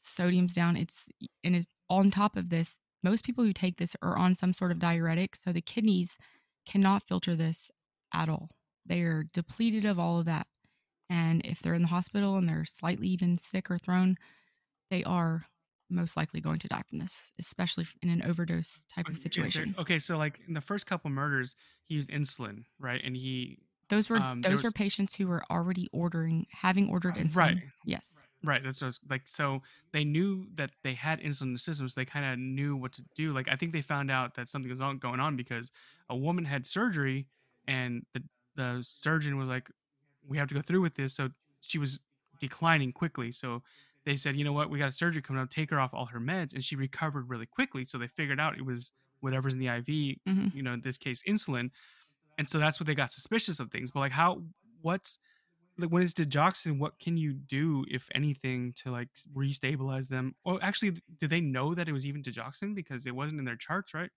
sodium's down. It's and is on top of this, most people who take this are on some sort of diuretic, so the kidneys cannot filter this at all. They are depleted of all of that. And if they're in the hospital and they're slightly even sick or thrown, they are most likely going to die from this, especially in an overdose type of Is there- situation. okay, so like in the first couple murders, he used insulin, right? And he Those were um, those were patients who were already ordering, having ordered insulin. Right. Yes. Right. That's just like so they knew that they had insulin in the system, so they kind of knew what to do. Like I think they found out that something was on, going on because a woman had surgery, and the the surgeon was like, "We have to go through with this." So she was declining quickly. So they said, "You know what? We got a surgery coming up. Take her off all her meds," and she recovered really quickly. So they figured out it was whatever's in the IV. Mhm. You know, in this case, insulin, and so that's what they got suspicious of things. But like, how? What's like when it's digoxin, what can you do, if anything, to like restabilize them? Or actually, did they know that it was even digoxin because it wasn't in their charts, right?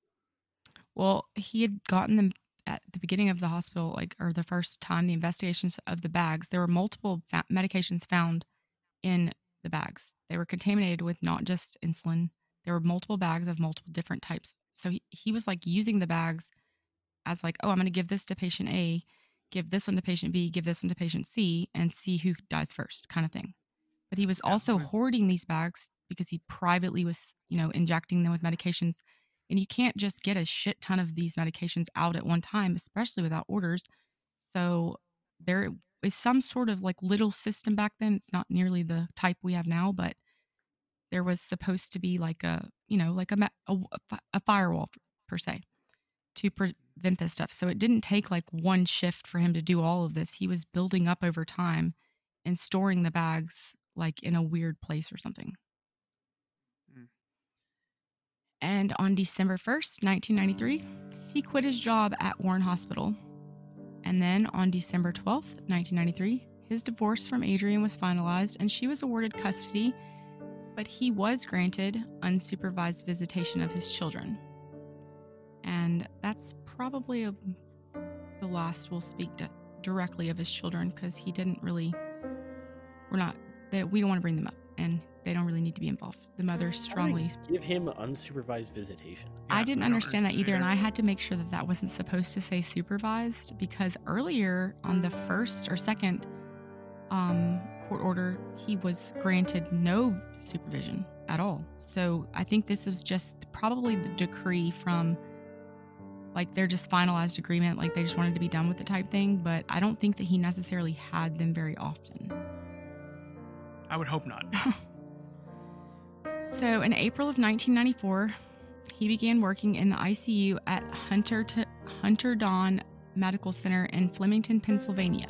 Well, he had gotten them at the beginning of the hospital, like, or the first time the investigations of the bags. There were multiple fa- medications found in the bags. They were contaminated with not just insulin. There were multiple bags of multiple different types. So he, he was like using the bags as like, oh, I'm going to give this to patient A, give this one to patient B, give this one to patient C, and see who dies first, kind of thing. But he was also hoarding these bags because he privately was, you know, injecting them with medications and you can't just get a shit ton of these medications out at one time, especially without orders. So there is some sort of like little system back then. It's not nearly the type we have now, but there was supposed to be like a, you know, like a, a, a firewall per se. to prevent this stuff. So it didn't take like one shift for him to do all of this. He was building up over time and storing the bags like in a weird place or something. And on December 1st, 1993, he quit his job at Warren Hospital. And then on December 12th, 1993, his divorce from Adrienne was finalized and she was awarded custody, but he was granted unsupervised visitation of his children. And that's probably a, the last we'll speak to, directly of his children because he didn't really, we're not, we don't want to bring them up and they don't really need to be involved. The mother How do they strongly give him unsupervised visitation. I Yeah, didn't I don't understand that either, and. I had to make sure that that wasn't supposed to say supervised because earlier on the first or second um, court order, he was granted no supervision at all. So I think this is just probably the decree from like they're just finalized agreement, like they just wanted to be done with the type thing. But I don't think that he necessarily had them very often. I would hope not. *laughs* So in April of 1994, he began working in the ICU at Hunter T- Hunterdon Medical Center in Flemington, Pennsylvania.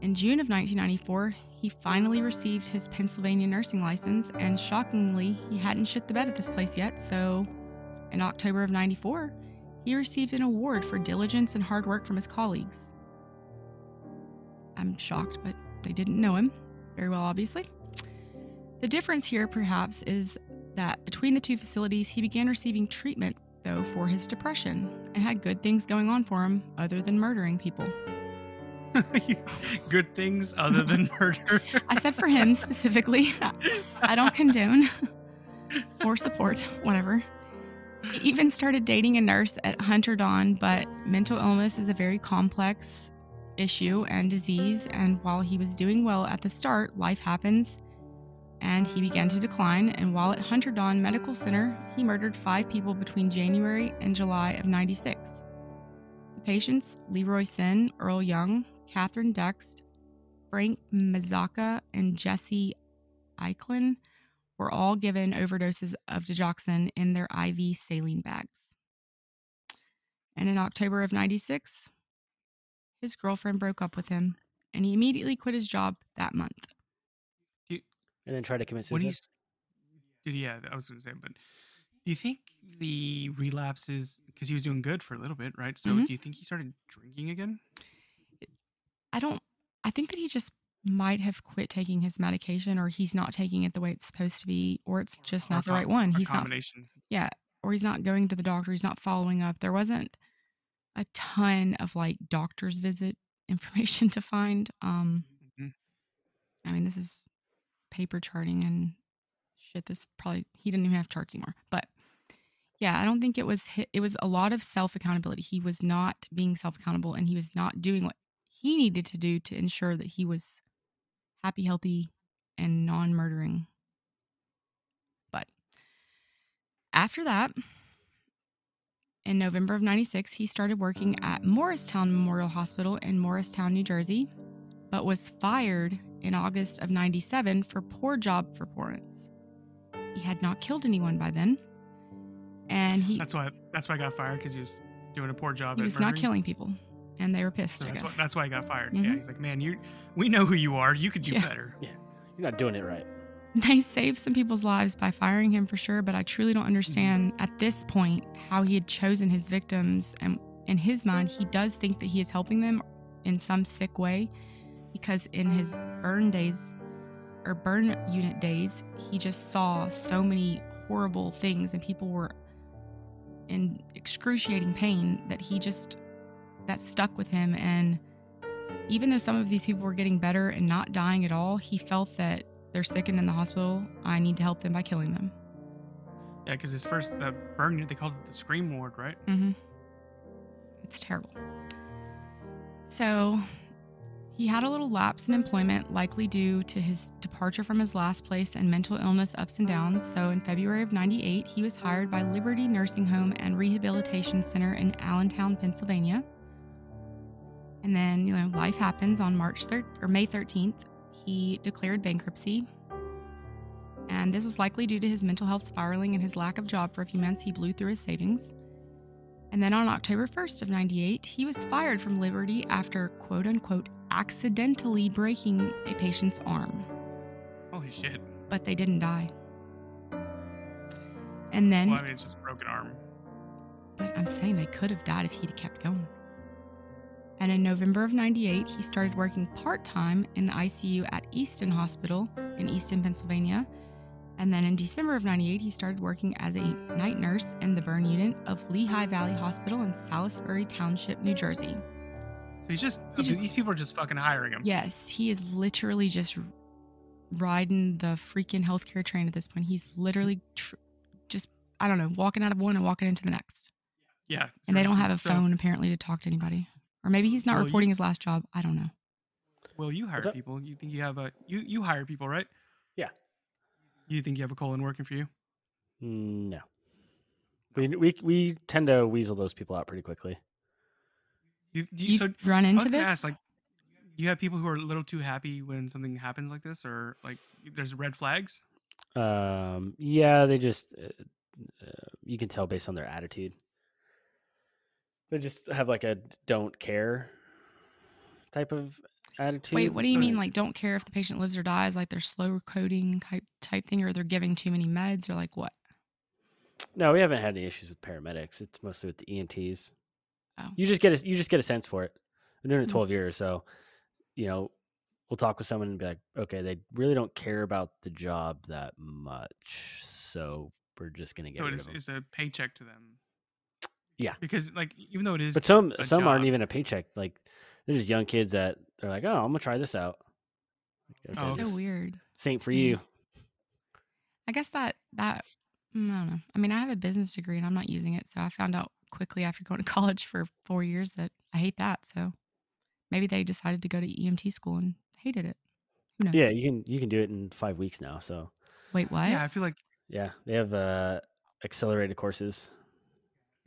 In June of 1994, he finally received his Pennsylvania nursing license, and shockingly, he hadn't shit the bed at this place yet. So, in October of 94, he received an award for diligence and hard work from his colleagues. I'm shocked, but they didn't know him very well, obviously. The difference here, perhaps, is that between the two facilities, he began receiving treatment, though, for his depression and had good things going on for him other than murdering people. *laughs* Good things other than *laughs* murder. I said for him specifically. I don't condone or support, whatever. He even started dating a nurse at Hunterdon, but mental illness is a very complex issue and disease. And while he was doing well at the start, life happens and he began to decline. And while at Hunterdon Medical Center, he murdered five people between January and July of 96. The patients, Leroy Sinn, Earl Young, Catherine Dext, Frank Mazzacco, and Jesse Eichlin were all given overdoses of digoxin in their IV saline bags. And in October of 96, his girlfriend broke up with him and he immediately quit his job that month. And then try to commit What suicide. he's did yeah, I was gonna say, but do you think the relapses because he was doing good for a little bit, right? So Mhm. do you think he started drinking again? I don't, I think that he just might have quit taking his medication or he's not taking it the way it's supposed to be or it's just Or not the right one. He's not combination. yeah, or he's not going to the doctor, he's not following up. There wasn't a ton of like doctor's visit *laughs* information to find. Um Mhm. I mean, this is paper charting and shit this probably he didn't even have charts anymore. But yeah, I don't think it was it was a lot of self accountability. He was not being self accountable and he was not doing what he needed to do to ensure that he was happy, healthy, and non murdering. But after that, in November of 96, he started working at Morristown Memorial Hospital in Morristown, New Jersey, but was fired in August of 97 for poor job performance. He had not killed anyone by then, and he, That's why that's why I got fired because he was doing a poor job. he at was not killing people, and they were pissed, So I that's, why, guess. that's why I got fired. Yeah, Mhm. he's like, man, you we know who you are. You could do Yeah. better. You're not doing it right. *laughs* They saved some people's lives by firing him for sure, but I truly don't understand at this point how he had chosen his victims. And in his mind, he does think that he is helping them in some sick way because in his burn days or burn unit days, he just saw so many horrible things and people were in excruciating pain that he just that stuck with him and even though some of these people were getting better and not dying at all, he felt that they're sick and in the hospital. I need to help them by killing them. Yeah, because his first the burn unit they called it the scream ward, right? Mm-hmm. It's terrible. So he had a little lapse in employment, likely due to his departure from his last place and mental illness ups and downs. So in February of 98, he was hired by Liberty Nursing Home and Rehabilitation Center in Allentown, Pennsylvania. And then, you know, life happens on March 3rd or May 13th. He declared bankruptcy. And this was likely due to his mental health spiraling and his lack of job for a few months. He blew through his savings. And then on October 1st of 98, he was fired from Liberty after quote unquote accidentally breaking a patient's arm, Holy shit. but they didn't die. And then, Well, I mean, it's just a broken arm. but I'm saying they could have died if he'd kept going. And in November of 98, he started working part time in the ICU at Easton Hospital in Easton, Pennsylvania. And then in December of 98, he started working as a night nurse in the burn unit of Lehigh Valley Hospital in Salisbury Township, New Jersey. So he's just, He just- these people are just fucking hiring him. Yes, he is literally just riding the freaking healthcare train at this point. He's literally tr- just, I don't know, walking out of one and walking into the next. Yeah. And they don't have a So, phone apparently to talk to anybody. Or maybe he's not Well, you- reporting his last job. I don't know. Well, you hire people? You think you have a you you hire people, right? Yeah. You think you have a Cullen working for you? No. We, we we tend to weasel those people out pretty quickly. You, do you, You've so run into was gonna this? ask, like, you have people who are a little too happy when something happens like this, or like there's red flags. Um, yeah, they just uh, uh, you can tell based on their attitude. They just have like a don't care type of attitude. Wait, what do you mean? Like, don't care if the patient lives or dies? Like, they're slow coding type type thing, or they're giving too many meds, or like what? No, we haven't had any issues with paramedics. It's mostly with the EMTs. Oh. You just get a, you just get a sense for it. I'm doing it Mm. 12 years, so you know, we'll talk with someone and be like, okay, they really don't care about the job that much, so we're just gonna get So rid it of is, 'em. it's a paycheck to them. Yeah. Because like even though it is, But some a some aren't even a paycheck. Like they're just young kids that they're like, oh, I'm gonna try this out. Like, Oh, okay, okay. So this- weird. this ain't for Yeah. you. I guess that that mm, I don't know. I mean, I have a business degree and I'm not using it, so I found out quickly after going to *laughs* college for four years that I hate that. So maybe they decided to go to EMT school and hated it. Who knows? Yeah, you can you can do it in five weeks now. So Wait, what? yeah, I feel like yeah, they have uh, accelerated courses.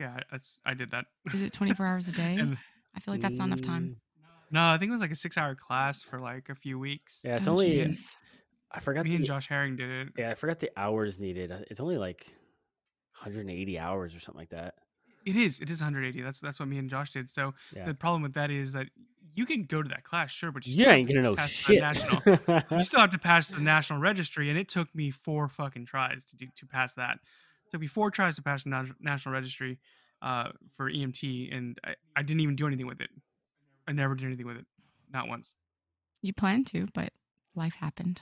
yeah, that's, I did that. *laughs* Is it 24 hours a day? And I feel like that's not enough time. Mm, no, I think it was like a six-hour class for like a few weeks. Yeah, it's Oh, only Jesus. I forgot Me the and Josh Herring did it. yeah I forgot the hours needed. It's only like 180 hours or something like that. It is. It is 180. That's that's what me and Josh did. So Yeah, the problem with that is that you can go to that class, sure, but you you still ain't have gonna know pass the shit. National, you *laughs* still have to pass the national registry, and it took me four fucking tries to do to pass that. It took me four tries to pass the national registry uh, for EMT, and I, I didn't even do anything with it. I never did anything with it, not once. You planned to, but life happened.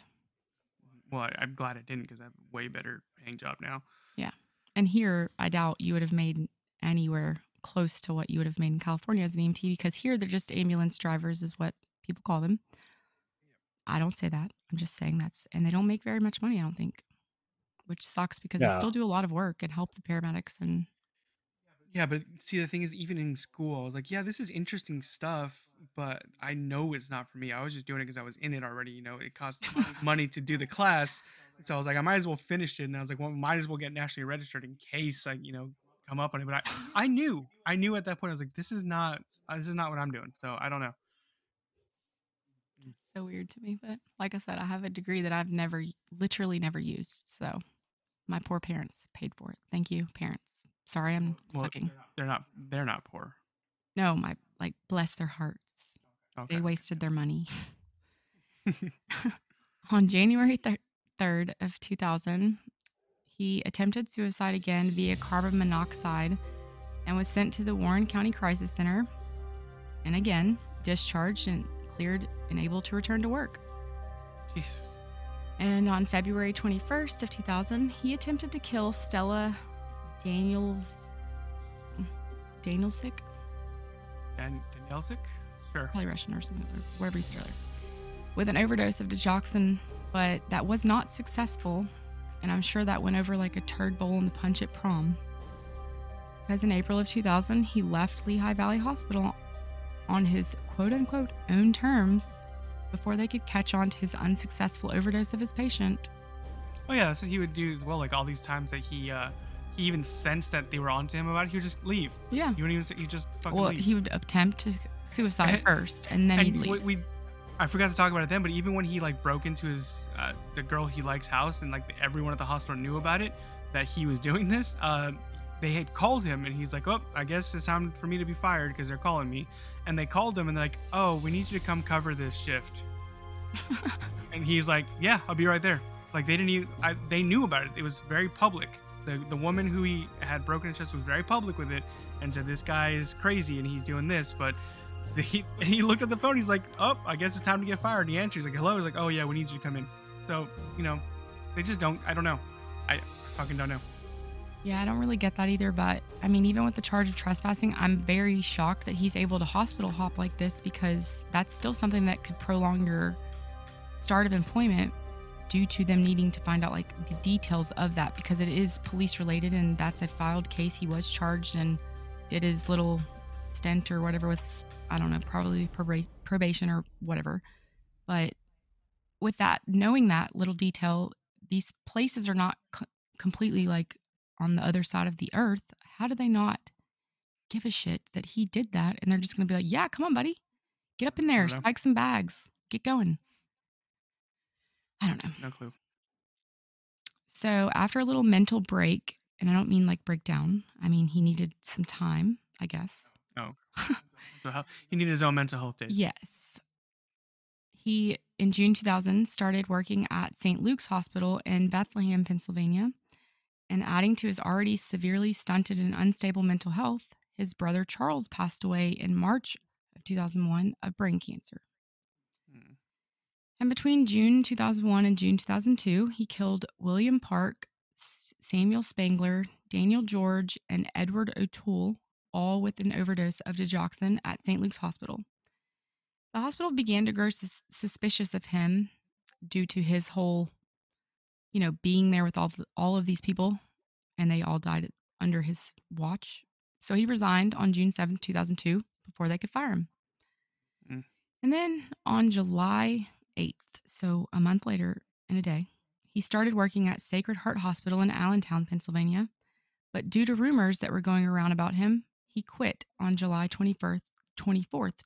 Well, I, I'm glad I didn't because I have a way better paying job now. Yeah, and here, I doubt you would have made anywhere close to what you would have made in California as an EMT because here they're just ambulance drivers, is what people call them. I don't say that. I'm just saying that's, and they don't make very much money, I don't think, which sucks because they still do a lot of work and help the paramedics. And Yeah, but see, the thing is, even in school, I was like, yeah, this is interesting stuff, but I know it's not for me. I was just doing it because I was in it already. You know, it costs *laughs* money to do the class. So I was like, I might as well finish it. And I was like, well, might as well get nationally registered in case like, you know, come up on it. But I, I knew, I knew at that point, I was like, this is not, this is not what I'm doing. So I don't know. it's so weird to me. But like I said, I have a degree that I've never, literally never used. So my poor parents paid for it. Thank you, parents. Sorry, I'm Well, sucking. They're not, they're not poor. No, my, like, bless their hearts. Okay. They wasted their money. *laughs* *laughs* On January thir- 3rd of 2000, he attempted suicide again via carbon monoxide and was sent to the Warren County Crisis Center and again discharged and cleared and able to return to work. Jesus. And on February 21st of 2000, he attempted to kill Stella Daniels Danielsick, Dan, Danielsic? Sure. probably Russian or something, or wherever he's earlier, with an overdose of digoxin, but that was not successful. And I'm sure that went over like a turd bowl in the punch at prom. Because in April of 2000, he left Lehigh Valley Hospital on his quote unquote own terms before they could catch on to his unsuccessful overdose of his patient. Oh yeah, that's what he would do as well. Like all these times that he, uh, he even sensed that they were onto him about it, he would just leave. Yeah. He wouldn't even say, he just fucking Well, leave. he would attempt to suicide *laughs* first and then he'd and leave. we, we I forgot to talk about it then, but even when he like broke into his uh, the girl he likes house and like everyone at the hospital knew about it that he was doing *laughs* this, uh, they had called him and he's like, "Oh, I guess it's time for me to be fired because they're calling me." And they called him and they're like, "Oh, we need you to come cover this shift." *laughs* and he's like, "Yeah, I'll be right there." Like they didn't even I, they knew about it. It was very public. The the woman who he had broken his chest was very public with it and said this guy is crazy and he's doing this, but he he looked at the phone. He's like, "Oh, I guess it's time to get fired." And he answers like, "Hello." He's like, "Oh yeah, we need you to come in." So you know, they just don't. I don't know. I fucking don't know. Yeah, I don't really get that either. But I mean, even with the charge of trespassing, I'm very shocked that he's able to hospital hop like this because that's still something that could prolong your start of employment due to them needing to find out like the details of that because it is police related and that's a filed case. He was charged and did his little stint or whatever with, I don't know, probably probation or whatever. But with that, knowing that little detail, these places are not c- completely like on the other side of the earth, how do they not give a shit that he did that? And they're just going to be like, yeah, come on, buddy. Get up in there, spike some bags, get going. I don't know. No clue. So after a little mental break, and I don't mean like breakdown, I mean he needed some time, I guess. *laughs* He needed his own mental health days. Yes. He, in June 2000, started working at St. Luke's Hospital in Bethlehem, Pennsylvania. And adding to his already severely stunted and unstable mental health, his brother Charles passed away in March of 2001 of brain cancer. Hmm. And between June 2001 and June 2002, he killed William Park, Samuel Spangler, Daniel George, and Edward O'Toole, all with an overdose of digoxin at St. Luke's Hospital. The hospital began to grow sus- suspicious of him due to his whole, you know, being there with all of, all of these people, and they all died under his watch. So he resigned on June 7th, 2002, before they could fire him. Mm. And then on July 8th, so a month later in a day, he started working at Sacred Heart Hospital in Allentown, Pennsylvania. But due to rumors that were going around about him, he quit on July 21st, 24th,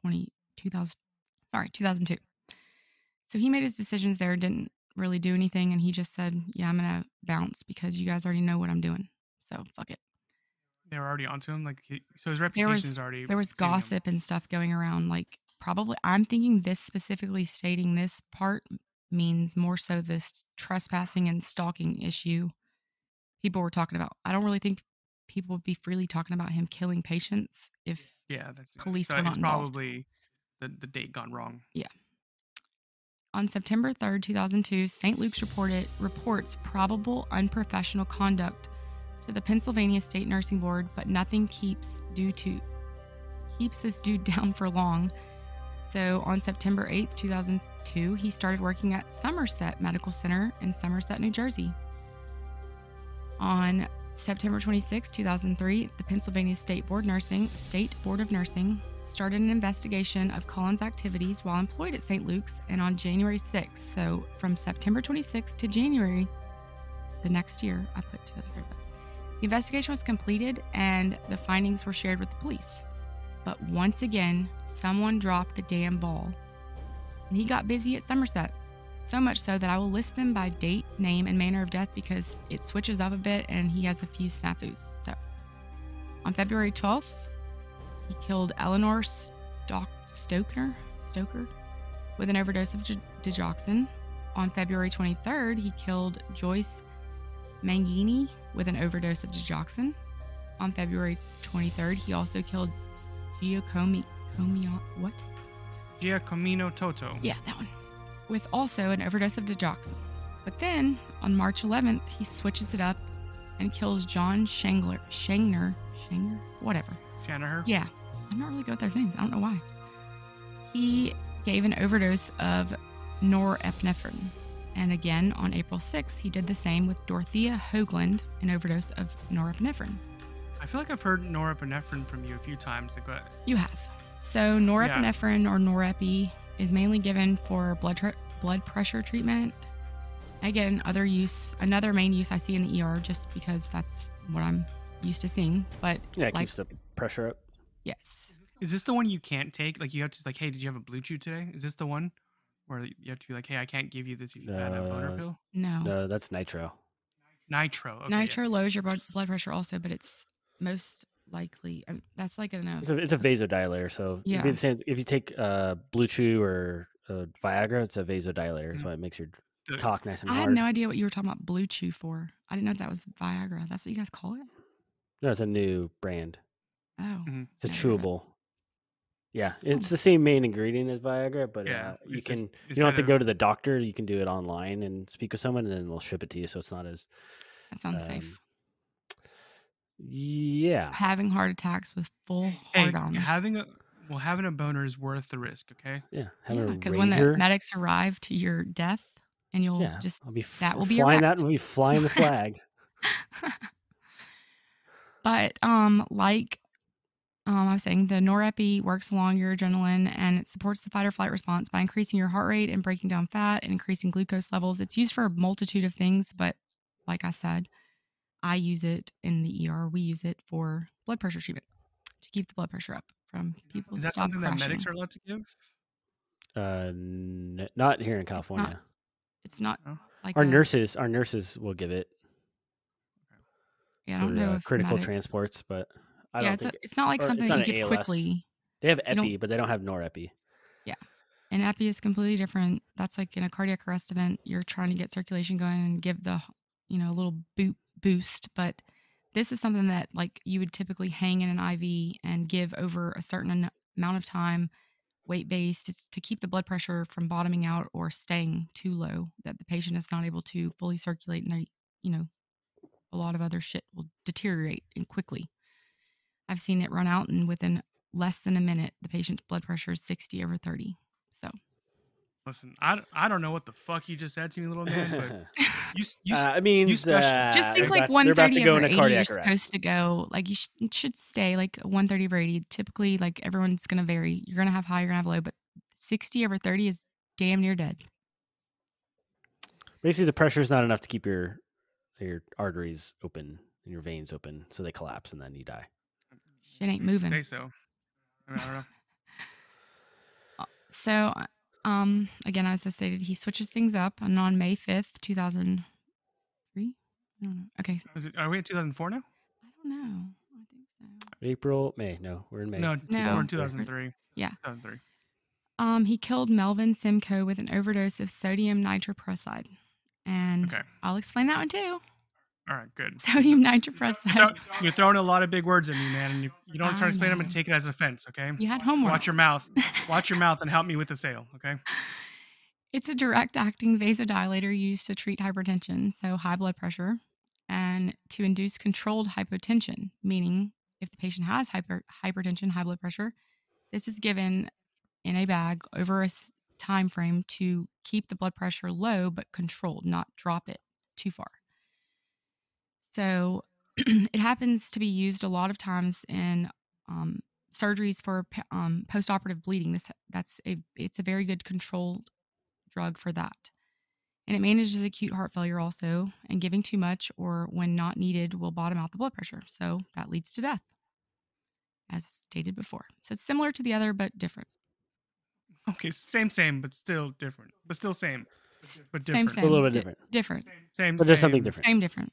20, 2000, sorry, 2002. So he made his decisions there, didn't really do anything, and he just said, Yeah, I'm going to bounce because you guys already know what I'm doing. So fuck it. They were already onto him. Like, he, so his reputation was- is already. There was saving him. gossip and stuff going around. Like, probably, I'm thinking this specifically stating this part means more so this trespassing and stalking issue people were talking about. I don't really think people would be freely talking about him killing patients if Yeah, that's police so were not involved. probably the, the date gone wrong. Yeah. On September 3rd, 2002, St. Luke's reported reports probable unprofessional conduct to the Pennsylvania State Nursing Board, but nothing keeps due to keeps this dude *laughs* down for long. So on September 8th, 2002, he started working at Somerset Medical Center in Somerset, New Jersey. On September 26, 2003, the Pennsylvania State Board Nursing State Board of Nursing started an investigation of Cullen's activities while employed at St. Luke's, and on January 6th, so from September 26th to January the next year, I put 2003. The investigation was completed and the findings were shared with the police. But once again, someone dropped the damn ball. And he got busy at Somerset. So much so that I will list them by date, name, and manner of death because it switches up a bit and he has a few snafus. So, on February 12th, he killed Eleanor Stock- Stoecker, Stoecker with an overdose of digoxin. On February 23rd, he killed Joyce Mangini with an overdose of digoxin. On February 23rd, he also killed Giacomi, Comio, what? Giacomino Toto. Yeah, that one. With also an overdose of digoxin. But then on March 11th, he switches it up and kills John Shangler, Shangner, Shanger, whatever. Shanagher. Yeah, I'm not really good with those names. I don't know why. He gave an overdose of norepinephrine. And again, on April 6th, he did the same with Dorothea Hoagland, an overdose of norepinephrine. I feel like I've heard norepinephrine from you a few times. What? You have. So norepinephrine or norepi is mainly given for blood tr- blood pressure treatment. Again, other use, another main use I see in the ER, just because that's what I'm used to seeing. But Yeah, it like, keeps the pressure up. yes, Is this the one you can't take? Like, you have to like, hey, did you have a BlueChew today? Is this the one where you have to be like, hey, I can't give you this if you've had a boner pill? no, No, that's nitro. Nitro. Okay, Nitro yes. lowers your blood blood pressure also, but it's most likely I mean, that's like an. It's a, it's a vasodilator. So it'd Yeah. be the same if you take uh, BlueChew or uh, Viagra. It's a vasodilator, Mhm. so it makes your cock nice and I hard. had no idea what you were talking about BlueChew for. I didn't know that was Viagra. That's what you guys call it. No, it's a new brand. Oh, Mhm. It's a never heard of it. chewable. Yeah, it's the same main ingredient as Viagra, but Yeah, uh, you it's just- can you don't have to of- go to the doctor. You can do it online and speak with someone, and then they'll ship it to you. So it's not as That sounds um, safe. Yeah, Having heart attacks with full Hey, hard ons. having a well, having a boner is worth the risk. Okay. yeah. Having a because when the razor, medics arrive to your death, and you'll yeah, just I'll be f- that will be flying that. erect. We'll be flying the flag. *laughs* but um like um, I was saying the norepi works along your adrenaline and it supports the fight or flight response by increasing your heart rate and breaking down fat and increasing glucose levels. It's used for a multitude of things, but like I said, I use it in the ER. We use it for blood pressure treatment to keep the blood pressure up from people. Is that stop something that medics are allowed to give? uh, n- not here in California. It's not No? like Our a- nurses, our nurses will give it Yeah, I don't know uh, critical medics- transports, but I yeah, don't it's, think a, it's not like something that not you an give ALS. quickly. they have epi, but they don't have norepi. Yeah, and epi is completely different. That's like in a cardiac arrest event, you're trying to get circulation going and give the, you know, a little boot boost. But this is something that like you would typically hang in an IV and give over a certain amount of time, weight based, it's to keep the blood pressure from bottoming out or staying too low that the patient is not able to fully circulate and they, you know, a lot of other shit will deteriorate and quickly. I've seen it run out and within less than a minute, the patient's blood pressure is 60 over 30. So Listen, I don't know what the fuck you just said to me, little man, but *laughs* you you uh, I mean, special- just think like 130 over 80 you're cardiac supposed arrest. to go like you sh- should stay like 130 over 80 typically like everyone's gonna vary you're gonna have high you're gonna have low but 60 over 30 is damn near dead Basically, the pressure is not enough to keep your your arteries open and your veins open, so they collapse and then you die. shit ain't moving Say so. I, mean, I don't know. *laughs* so uh, um again as i stated he switches things up and on may 5th 2003 i don't know okay it, are we in 2004 now? i don't know i think so April, May. No, we're in May. No, No. we're in 2003. Yeah. 2003. um he killed melvin simcoe with an overdose of sodium nitroprusside and Okay. i'll explain that one too All right. Good. *laughs* sodium So, nitroprusside you're throwing a lot of big words at me, man, and you, you don't try to explain them and take it as offense. Okay. you had homework Watch your mouth. *laughs* Watch your mouth and help me with the sale. Okay. It's a direct acting vasodilator used to treat hypertension, so high blood pressure, and to induce controlled hypotension, meaning if the patient has hyper, hypertension, high blood pressure, this is given in a bag over a time frame to keep the blood pressure low but controlled, not drop it too far. So *clears throat* it happens to be used a lot of times in um, surgeries for um, postoperative bleeding. This that's a it's a very good controlled drug for that. And it manages acute heart failure also, and giving too much or when not needed will bottom out the blood pressure. So that leads to death, as stated before. So it's similar to the other, but different. Okay. Same, same, but still different. But still same. But different. same. A little bit di- different. Different. Same. But there's something different. same, different.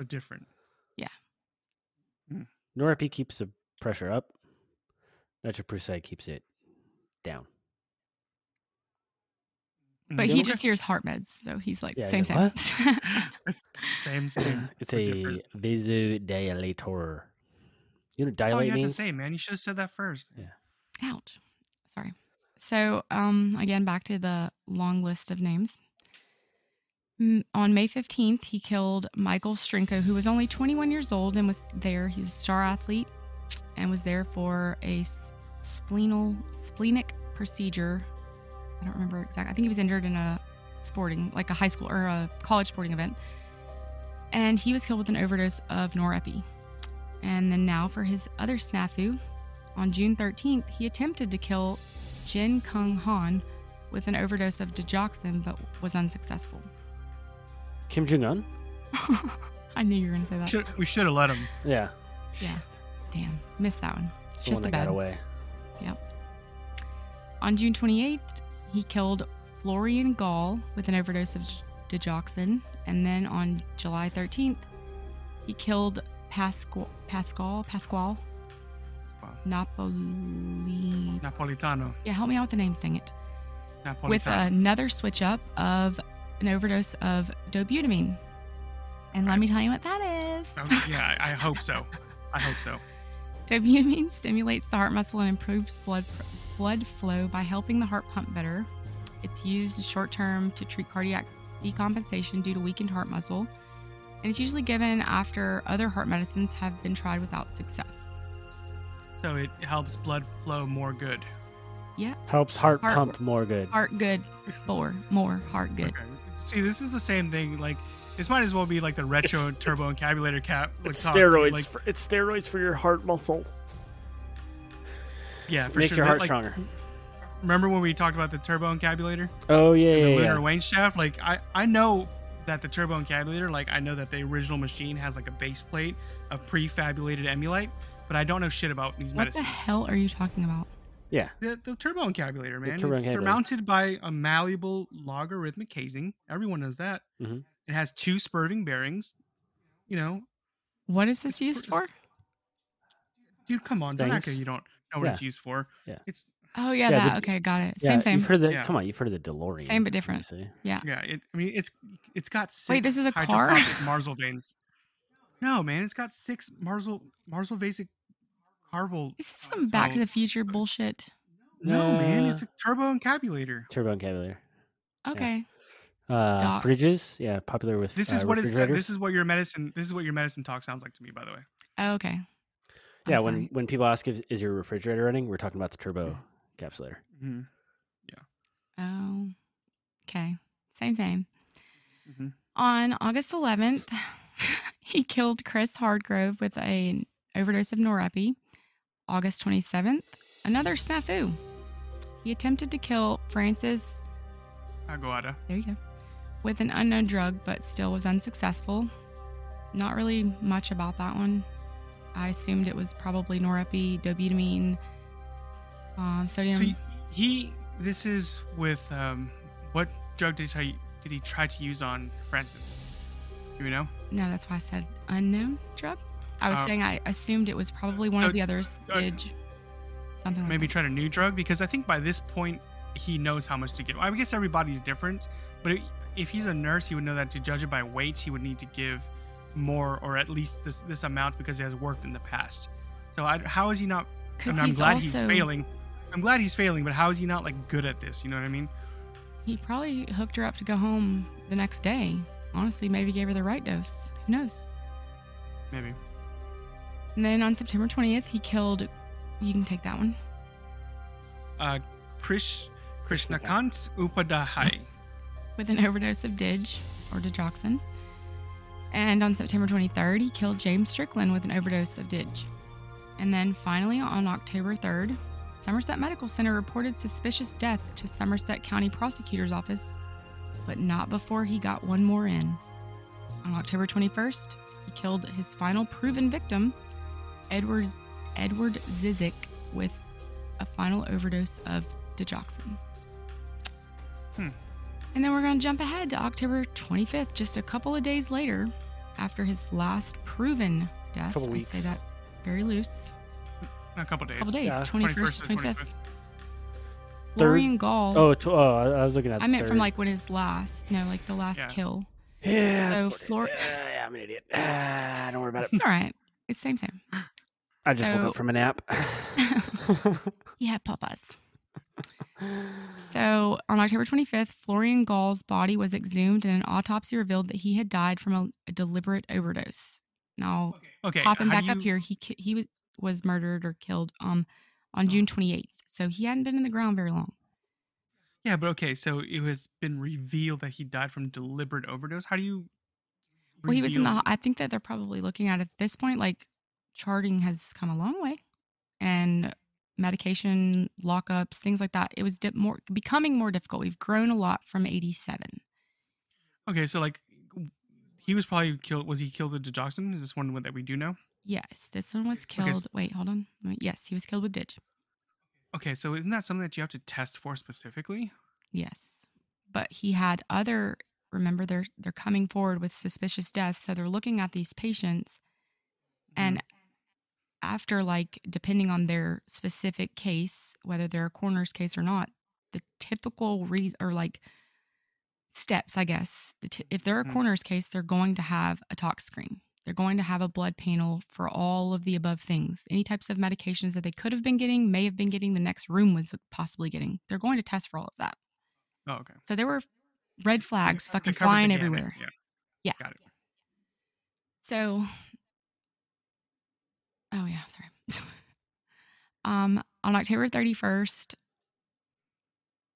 Same, different. But different. Norepi keeps the pressure up. Nitroprusside keeps it down. But Mm, he just hears heart meds. So he's like, Yeah, same, he's like, *laughs* same. *laughs* It's same, same. It's but a different. vasodilator. You know what That's all dilate you had to means? say, man. You should have said that first. Yeah. Ouch. Sorry. So, um, again, back to the long list of names. On May 15th, he killed Michael Strenko, who was only 21 years old and was there. He's a star athlete and was there for a splenal, splenic procedure. I don't remember exactly. I think he was injured in a sporting, like a high school or a college sporting event. And he was killed with an overdose of norepi. And then now for his other snafu, on June 13th, he attempted to kill Jin Kung Han with an overdose of digoxin, but was unsuccessful. Kim Jong Un? *laughs* I knew you were going to say that. Should, we should have let him. Yeah. Yeah. Damn, missed that one. It's the Shit one the that got bed. away. On June 28th, he killed Florian Gall with an overdose of digoxin. And then on July 13th, he killed Pascal, Pascal, Pasquale Wow. Napoli. Napolitano. Yeah, help me out with the names, dang it. Napolitano. With another switch up of an overdose of dobutamine. And let me tell you what that is. Oh, yeah, I I hope so. I hope so. *laughs* Dobutamine stimulates the heart muscle and improves blood blood flow by helping the heart pump better. It's used short term to treat cardiac decompensation due to weakened heart muscle, and it's usually given after other heart medicines have been tried without success. So it helps blood flow more good. Yeah, Helps heart, Heart- pump more good. heart good, more, more heart good. Okay. See, this is the same thing. Like this might as well be like the retro It's- turbo encabulator cap. like, It's talk, steroids. Like, for, it's steroids for your heart muscle. yeah, for Makes sure. your But, heart like, stronger. Remember when we talked about the turbo encabulator? Oh yeah, the yeah, lunar yeah. Wayne shaft. Like I, I know that the turbo encabulator, like I know that the original machine has like a base plate of prefabulated emulite, but I don't know shit about these What the hell are you talking about? Yeah. The, the turbo encabulator, man. turbo it's encabulator. surmounted by a malleable logarithmic casing. Everyone knows that. Mhm. It has two spurving bearings. You know, What is this used for- for? dude, come on, don't act like you don't know what Yeah. it's used for. Yeah. It's Oh yeah, Yeah, that. the- okay, got it. Yeah, Same, same. You've heard the Yeah. come on, you've heard of the DeLorean. Same but different. Yeah. yeah. It. I mean, it's it's got six. Wait, this is a car? hydrochloric *laughs* Marsal veins. No, man, it's got six Marsal Marsal basic carbol. This is some Back to the Future bullshit. No, man, it's a turbo encabulator. Turbo encabulator. Okay. Uh, Doc. fridges, yeah, popular with. This uh, is what it's. refrigerators. This is what your medicine. This is what your medicine talk sounds like to me. By the way. Oh, okay. I'm Yeah, when sorry. when people ask if is your refrigerator running, we're talking about the turbo encapsulator. Mhm. Yeah. Oh, okay. Same, same. Mhm. On August 11th, *laughs* he killed Chris Hardgrove with an overdose of Norepi. August 27th, another snafu. He attempted to kill Francis, Agoada. there you go, with an unknown drug, but still was unsuccessful. Not really much about that one. I assumed it was probably Norepi, dobutamine, uh, sodium. So he, he. This is with um. What drug did he try, did he try to use on Francis? Do we know? No, that's why I said unknown drug. I was Uh, saying I assumed it was probably one so, of the others. uh, Did something like Maybe that. tried a new drug because I think by this point he knows how much to give. I guess everybody's different, but if he's a nurse, he would know that to judge it by weight, he would need to give more or at least this this amount because he has worked in the past. So I, how is he not? I mean, I'm glad also he's failing. I'm glad he's failing, but how is he not like good at this? You know what I mean? he probably hooked her up to go home the next day. Honestly, maybe gave her the right dose. Who knows? Maybe. And then on September 20th, he killed. You can take that one. Uh, Krish Krishnakant Upadhyay. *laughs* with an overdose of Dig or digoxin. And on September 23rd, he killed James Strickland with an overdose of Dig. And then finally, on October 3rd, Somerset Medical Center reported suspicious death to Somerset County Prosecutor's Office, but not before he got one more in. On October 21st, he killed his final proven victim, Edward, Edward Zizik, with a final overdose of digoxin. And then we're going to jump ahead to October 25th, just a couple of days later, after his last proven death. Couple I say that very loose. A couple days. couple days, Yeah. 21st, 21st 25th. to 25th. Florian Gall. Oh, tw- oh, I was looking at. I meant from like when his last, no, like the last Yeah. kill. Yeah. so Flor- yeah, I'm an idiot. Ah, *sighs* don't worry about it. It's all right. It's same, same. *laughs* I just woke up from a nap. *laughs* Yeah, Papas. *laughs* So on October 25th, Florian Gall's body was exhumed and an autopsy revealed that he had died from a, a deliberate overdose. Now, Okay. popping how back do up here, he he was, was murdered or killed um on June 28th. So he hadn't been in the ground very long. Yeah, but okay, so it has been revealed that he died from deliberate overdose. How do you? Well, he was in the. reveal- I think that they're probably looking at at this point, like charting has come a long way, and medication lockups, things like that. It was di- more becoming more difficult. We've grown a lot from '87. Okay, so like, he was probably killed. Was he killed with digoxin? Is this one that we do know? Yes, this one was Okay, s- killed. Wait, hold on. Yes, he was killed with Dig. Okay, so isn't that something that you have to test for specifically? Yes, but he had other remember they're they're coming forward with suspicious deaths, so they're looking at these patients mm-hmm. and after like depending on their specific case, whether they're a coroner's case or not, the typical re- or like steps, I guess. The t- if they're a Mm. coroner's case, they're going to have a tox screen. They're going to have a blood panel for all of the above things. Any types of medications that they could have been getting, may have been getting, the next room was possibly getting. They're going to test for all of that. Oh, okay. So there were red flags fucking flying everywhere. Yeah. Yeah. Got it. So, oh yeah, sorry. *laughs* um, on October thirty first,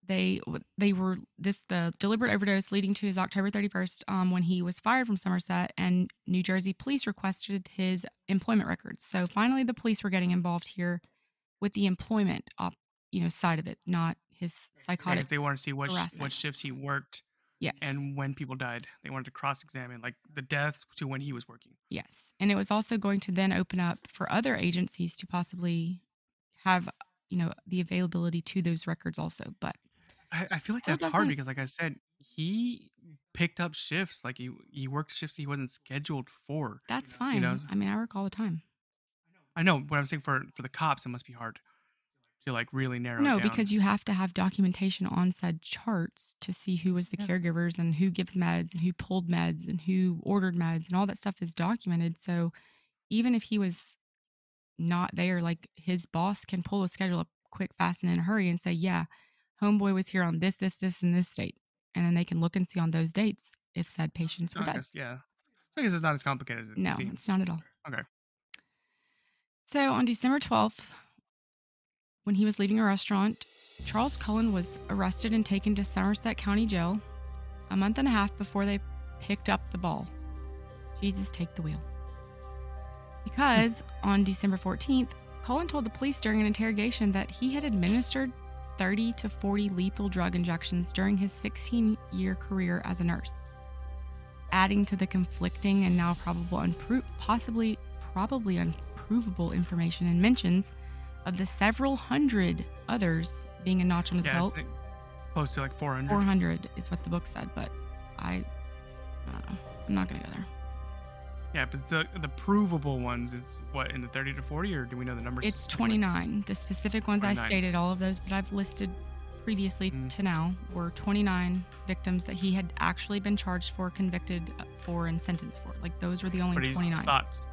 they they were this the deliberate overdose leading to his October thirty first, um, when he was fired from Somerset, and New Jersey police requested his employment records. So finally, the police were getting involved here with the employment, op, you know, side of it, not his psychotic. 'cause they wanted to see what sh- what shifts he worked yes, and when people died. They wanted to cross examine like the deaths to when he was working. Yes. And it was also going to then open up for other agencies to possibly have, you know, the availability to those records also. But I, I feel like that's hard because, like I said, he picked up shifts. Like he he worked shifts he wasn't scheduled for. that's You fine. know, I mean, I work all the time. I know, What I'm saying for for the cops, it must be hard to like really narrow. No, down. because you have to have documentation on said charts to see who was the caregivers and who gives meds and who pulled meds and who ordered meds and all that stuff is documented. So even if he was not there, like his boss can pull a schedule up quick, fast, and in a hurry and say, yeah, homeboy was here on this, this, this, and this date. And then they can look and see on those dates if said patients were I dead. guess, yeah. So I guess it's not as complicated as it No, it's not at all. Okay. So on December 12th, when he was leaving a restaurant, Charles Cullen was arrested and taken to Somerset County Jail a month and a half before they picked up the ball. Jesus, take the wheel. Because *laughs* on December 14th, Cullen told the police during an interrogation that he had administered 30 to 40 lethal drug injections during his 16 year career as a nurse, adding to the conflicting and now probable unpro- possibly probably unprovable information and mentions of the several hundred others being a notch on his Yeah, belt. like close to like 400. 400 is what the book said, but I, I don't know. I'm not going to go there. Yeah, but the, the provable ones is what in the 30 to 40, or do we know the numbers? It's 29. The specific ones I stated, all of those that I've listed previously Mm. to now, were 29 victims that he had actually been charged for, convicted uh, for, and sentenced for. Like those were the only But he's 29. thoughts.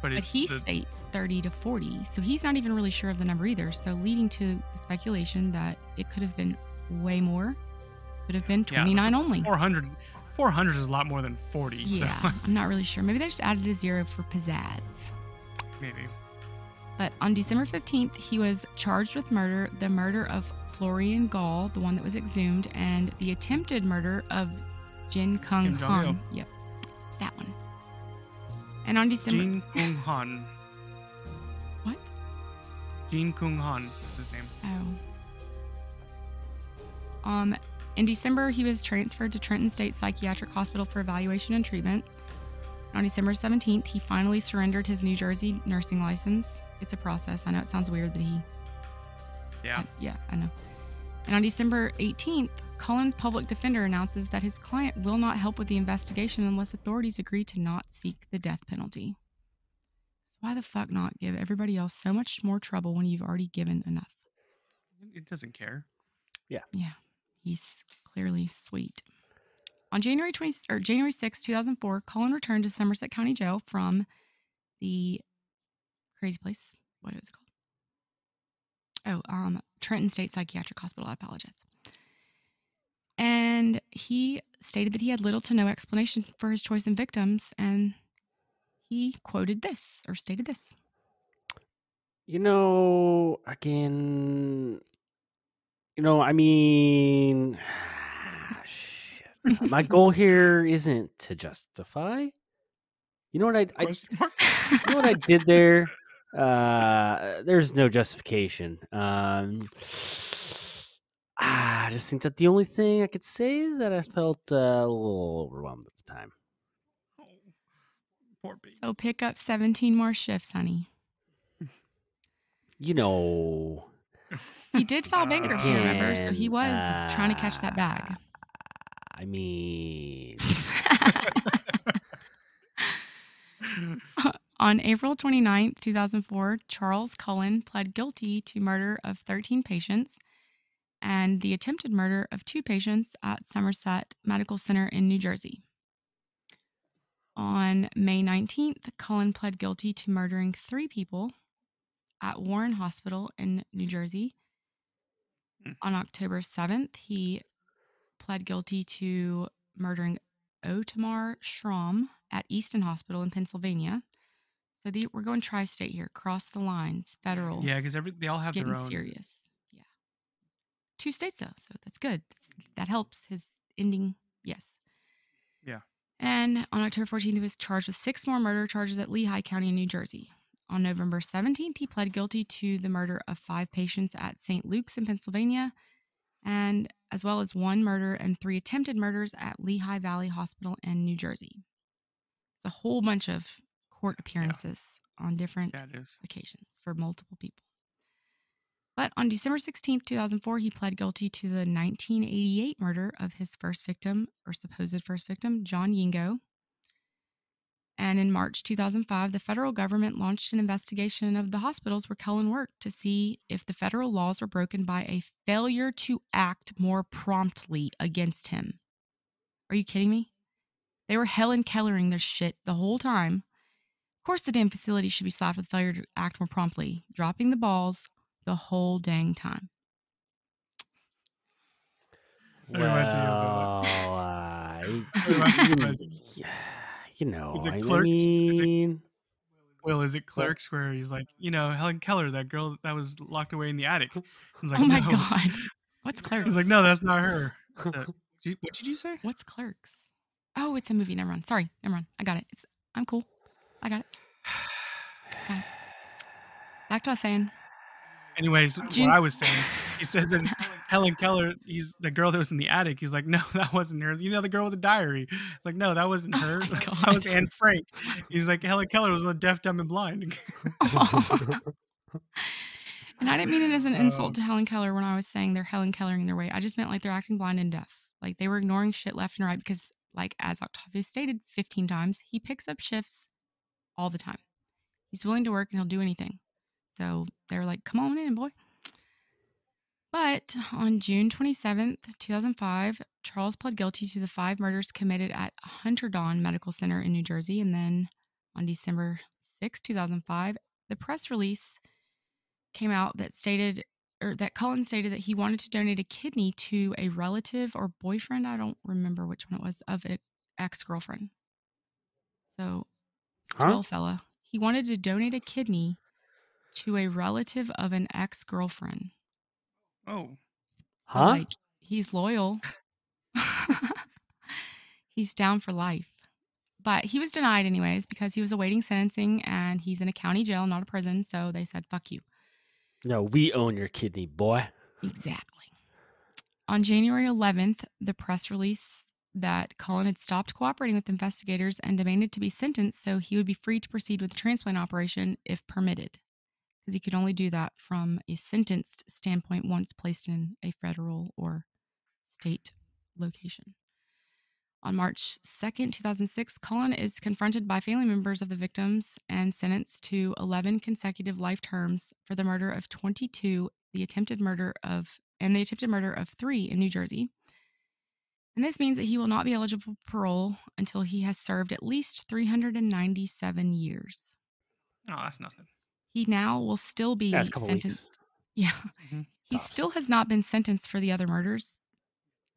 But, But he the, states 30 to 40. So he's not even really sure of the number either. So leading to the speculation that it could have been way more, could have been Yeah, 29 only. 400. 400 is a lot more than 40. so Yeah, I'm not really sure. Maybe they just added a zero for pizzazz. maybe. But on December 15th, he was charged with murder, the murder of Florian Gall, the one that was exhumed, and the attempted murder of Jin Kung Kim Jong-il. Yep, that one. And on December. Jin Kung Han. What? Jin Kung Han is his name. Oh. Um, in December, he was transferred to Trenton State Psychiatric Hospital for evaluation and treatment. On December 17th, he finally surrendered his New Jersey nursing license. It's a process. I know it sounds weird that he Yeah. Uh, yeah, I know. And on December 18th, Cullen's public defender announces that his client will not help with the investigation unless authorities agree to not seek the death penalty. So why the fuck not give everybody else so much more trouble when you've already given enough? It doesn't care. Yeah, Yeah. he's clearly sweet. On January 20 or January 6, 2004, Cullen returned to Somerset County Jail from the crazy place. What is it called? Oh, um, Trenton State Psychiatric Hospital. I apologize. And he stated that he had little to no explanation for his choice in victims, and he quoted this or stated this. You know, again, you know, I mean, *sighs* shit. *laughs* My goal here isn't to justify. You know what I, I you know what I did there? Uh, there's no justification. Um, I just think that the only thing I could say is that I felt uh, a little overwhelmed at the time. Oh, poor baby. So pick up 17 more shifts, honey. You know, He did file bankruptcy, remember? So he was Again, trying to catch that bag. uh, I mean, *laughs* On April 29th, 2004, Charles Cullen pled guilty to murder of 13 patients and the attempted murder of two patients at Somerset Medical Center in New Jersey. On May 19th, Cullen pled guilty to murdering three people at Warren Hospital in New Jersey. Hmm. On October 7th, he pled guilty to murdering Ottomar Schramm at Easton Hospital in Pennsylvania. So the, we're going tri-state here, cross the lines, federal, Yeah, because they all have their own. serious. Yeah, two states though, so that's good. That's, that helps his ending. Yes. Yeah. And on October 14th, he was charged with six more murder charges at Lehigh County in New Jersey. On November 17th, he pled guilty to the murder of five patients at St. Luke's in Pennsylvania, and as well as one murder and three attempted murders at Lehigh Valley Hospital in New Jersey. It's a whole bunch of court appearances on different Yeah, occasions for multiple people. But on December 16, 2004, he pled guilty to the 1988 murder of his first victim, or supposed first victim, John Yengo. And in March 2005, the federal government launched an investigation of the hospitals where Cullen worked to see if the federal laws were broken by a failure to act more promptly against him. Are you kidding me? They were Helen Kellering their shit the whole time. Of course, the damn facility should be slapped with failure to act more promptly, dropping the balls the whole dang time. That reminds me of, well, uh, uh, That reminds me of- *laughs* yeah, you know, Is it I Clerks? Is it- mean, Will is it Clerks where he's like, you know, Helen Keller, that girl that was locked away in the attic. He's like, oh my "No." god. *laughs* What's Clerks? He's like, no, that's not her. It's a- *laughs* Did- what did you say? What's Clerks? Oh, it's a movie. Never mind. Sorry. Never mind. I got it. It's I'm cool. I got it. Got it. Back to what I was saying. Anyways, what I was saying, he says that *laughs* Helen Keller. He's the girl that was in the attic. He's like, no, *laughs* that wasn't her. You know, the girl with the diary. It's like, no, that wasn't Oh her. my that was Anne Frank. He's like, Helen Keller was on deaf, dumb, and blind. *laughs* And I didn't mean it as an Um, insult to Helen Keller when I was saying they're Helen Kellering their way. I just meant like they're acting blind and deaf. Like they were ignoring shit left and right because, like, as Octavia stated 15 times, he picks up shifts all the time. He's willing to work and he'll do anything. So they're like, come on in, boy. But on June 27th, 2005, Charles pled guilty to the five murders committed at Hunter Hunterdon Medical Center in New Jersey. And then on December 6, 2005, the press release came out that stated or that Cullen stated that he wanted to donate a kidney to a relative or boyfriend, I don't remember which one it was, of an ex-girlfriend. So, Huh? swell fella. He wanted to donate a kidney to a relative of an ex-girlfriend. oh, So, Huh? like he's loyal. *laughs* he's down for life. But he was denied anyways because he was awaiting sentencing and he's in a county jail, not a prison. So they said, fuck you. no, we own your kidney, boy. Exactly. On January 11th, the press release that Cullen had stopped cooperating with investigators and demanded to be sentenced so he would be free to proceed with the transplant operation if permitted. Because he could only do that from a sentenced standpoint once placed in a federal or state location. On March 2nd, 2006, Cullen is confronted by family members of the victims and sentenced to 11 consecutive life terms for the murder of 22, the attempted murder of, and the attempted murder of three in New Jersey. And this means that he will not be eligible for parole until he has served at least 397 years. Oh, that's nothing. He now will still be *laughs* Yeah, it's a couple sentenced. weeks. Yeah. Mhm. He Tops. still has not been sentenced for the other murders.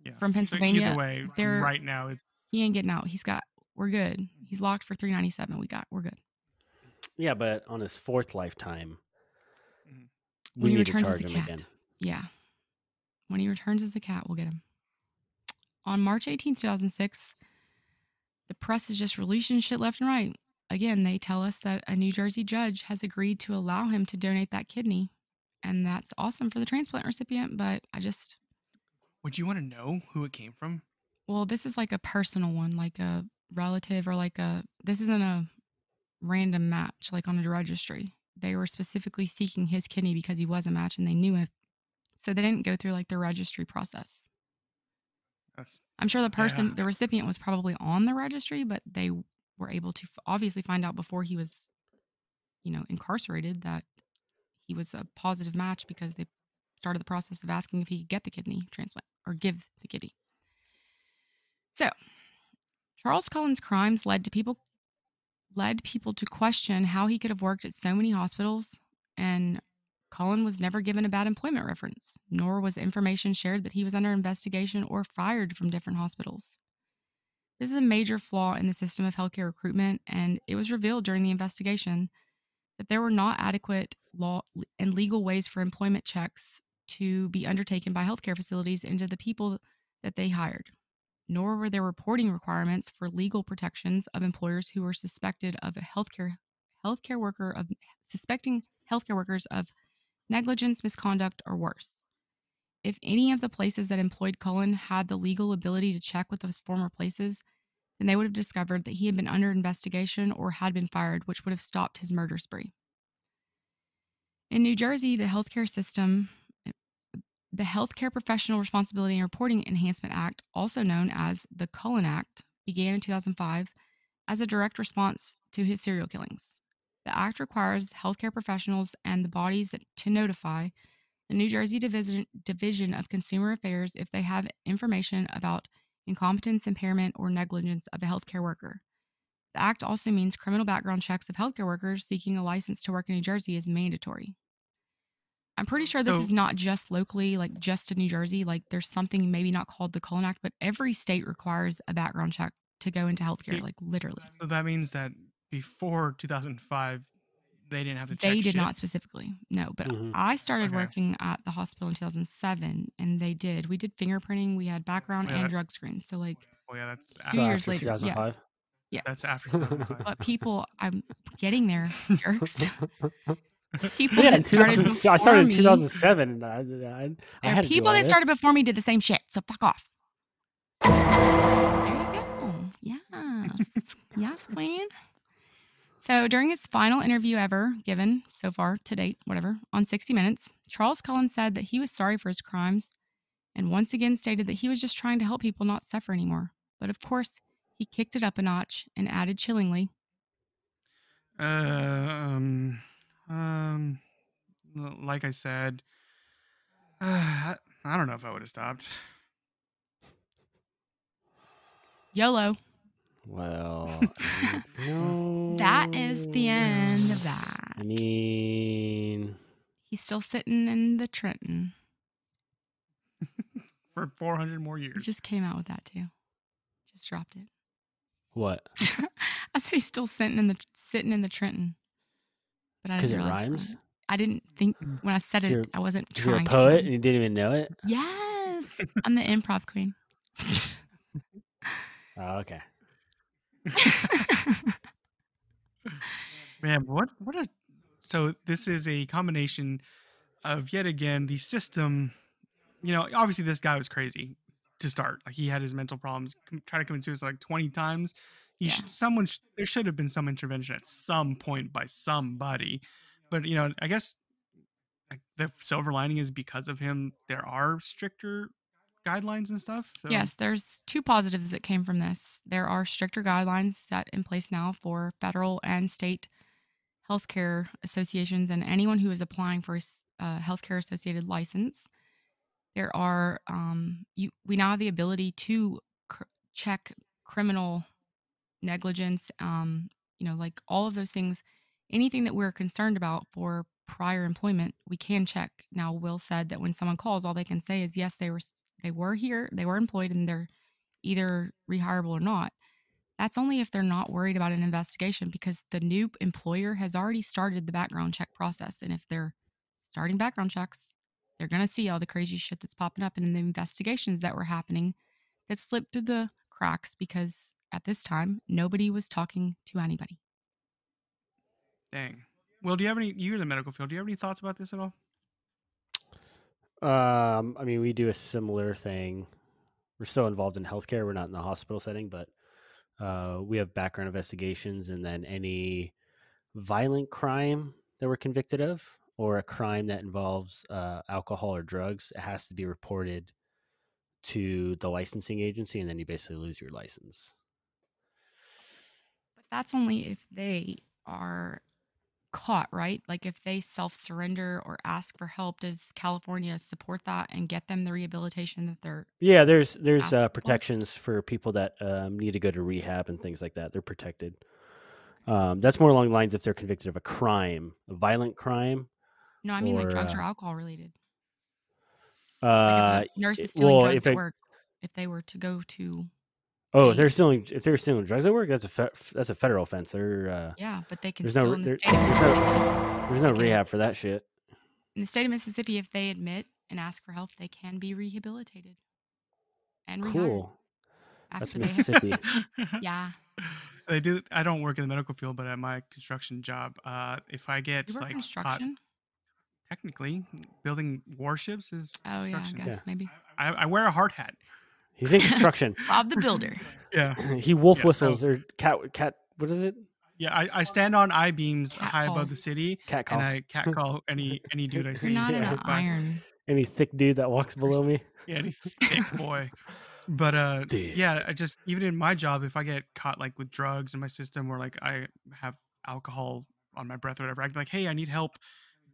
Yeah. From So Pennsylvania, either way, they're- right now it's He ain't getting out. He's got, we're good. He's locked for 397. We got, we're good. Yeah, but on his fourth lifetime, Mhm. we When he need to returns charge as a him cat. again. Yeah. When he returns as a cat, we'll get him. On March 18th, 2006, the press is just releasing shit left and right. Again, they tell us that a New Jersey judge has agreed to allow him to donate that kidney. And that's awesome for the transplant recipient, but I just, Would you want to know who it came from? well, this is like a personal one, like a relative or like a, this isn't a random match like on a registry. They were specifically seeking his kidney because he was a match and they knew it. So they didn't go through like the registry process. That's I'm sure the person, Yeah. the recipient was probably on the registry, but they were able to obviously find out before he was, you know, incarcerated that he was a positive match because they started the process of asking if he could get the kidney transplant or give the kidney. So, Charles Cullen's crimes led to people led people to question how he could have worked at so many hospitals and Cullen was never given a bad employment reference, nor was information shared that he was under investigation or fired from different hospitals. This is a major flaw in the system of healthcare recruitment, and it was revealed during the investigation that there were not adequate law and legal ways for employment checks to be undertaken by healthcare facilities into the people that they hired, nor were there reporting requirements for legal protections of employers who were suspected of a healthcare healthcare worker of suspecting healthcare workers of negligence, misconduct, or worse. If any of the places that employed Cullen had the legal ability to check with those former places, then they would have discovered that he had been under investigation or had been fired, which would have stopped his murder spree. In New Jersey, the healthcare system, the Healthcare Professional Responsibility and Reporting Enhancement Act, also known as the Cullen Act, began in 2005 as a direct response to his serial killings. The act requires healthcare professionals and the bodies that, to notify the New Jersey Division, Division of Consumer Affairs if they have information about incompetence, impairment, or negligence of a healthcare worker. The act also means criminal background checks of healthcare workers seeking a license to work in New Jersey is mandatory. I'm pretty sure this So- is not just locally, like just in New Jersey. Like there's something maybe not called the Cullen Act, but every state requires a background check to go into healthcare, like literally. so that means that before 2005, they didn't have to check. They did shit? not specifically, no. But Mhm. I started Okay. working at the hospital in 2007, and they did. We did fingerprinting, we had background Yeah, and that- drug screens. So like, Oh yeah, that's Two So years after later, yeah. 2005. that's after *laughs* 2005. but people, I'm getting there, *laughs* jerks. *laughs* People yeah, that in started 2000 I started in me- 2007, and I, I, I had are to do people all that started before me did the same shit. So fuck off. There you go. Yes. yes, queen. So during his final interview ever given so far to date, whatever, on 60 Minutes, Charles Cullen said that he was sorry for his crimes and once again stated that he was just trying to help people not suffer anymore. But of course, he kicked it up a notch and added chillingly, Uh, um, um, like I said, *sighs* uh, I don't know if I would have stopped. YOLO. Well, I mean, *laughs* That is the end of that. I mean, He's still sitting in the Trenton. *laughs* for 400 more He years. just came out with that too. Just dropped it. what? *laughs* I said he's still sitting in the sitting in the Trenton. But I Because didn't it rhymes. was- I didn't think when I said it, you're- I wasn't If you're a trying. to poet and you didn't even know it. Yes, I'm the improv queen. Oh, okay. *laughs* Man, what what a so this is a combination of yet again the system. You know, obviously this guy was crazy to start. Like he had his mental problems, try to commit suicide like twenty times. He Yeah. should someone sh- there should have been some intervention at some point by somebody, but you know, I guess like the silver lining is because of him there are stricter guidelines and stuff. So Yes, there's two positives that came from this. There are stricter guidelines set in place now for federal and state healthcare associations and anyone who is applying for a healthcare associated license. There are um, you we now have the ability to cr- check criminal negligence, um, you know, like all of those things. Anything that we're concerned about for prior employment, we can check. Now, Will said that when someone calls, all they can say is yes, they were they were here, they were employed, and they're either rehireable or not. That's only if they're not worried about an investigation because the new employer has already started the background check process. And if they're starting background checks, they're going to see all the crazy shit that's popping up and the investigations that were happening that slipped through the cracks because at this time, nobody was talking to anybody. dang. Well, do you have any? You're in the medical field. Do you have any thoughts about this at all? Um, I mean, we do a similar thing. We're still involved in healthcare. We're not in the hospital setting, but uh, we have background investigations, and then any violent crime that we're convicted of, or a crime that involves uh, alcohol or drugs, it has to be reported to the licensing agency, and then you basically lose your license. But that's only if they are caught, right? Like if they self surrender or ask for help, does California support that and get them the rehabilitation that they're Yeah, there's there's uh, protections for people that um, need to go to rehab and things like that. They're protected. Um, that's more along the lines if they're convicted of a crime, a violent crime. no, I mean like drugs uh, or alcohol related. Uh, Like nurse is stealing well, drugs at it- work, if they were to go to oh, if they're stealing if they're stealing drugs at work, that's a fe- that's a federal offense. They're uh, yeah, but they can There's still no in the there- state of there's no- there's no rehab for that shit. In the state of Mississippi, if they admit and ask for help, they can be rehabilitated and rehired Cool. That's after they have- Mississippi. *laughs* *laughs* Yeah, They do. I don't work in the medical field, but at my construction job, uh, if I get you work like caught- construction. technically building warships is Oh yeah, I construction. guess maybe I, I wear a hard hat. He's in *laughs* construction. Bob the Builder. *laughs* Yeah, *clears throat* he wolf Yeah, so- whistles or cat cat. What is it? yeah. I, I stand on I beams Cat high above the city, Cat call. and I cat *laughs* call any any dude I see. You're not Yeah. an iron. Any thick dude that walks below me? Yeah, any thick boy. But uh, Thick. yeah, I just even in my job, if I get caught like with drugs in my system or like I have alcohol on my breath or whatever, I'd be like, hey, I need help.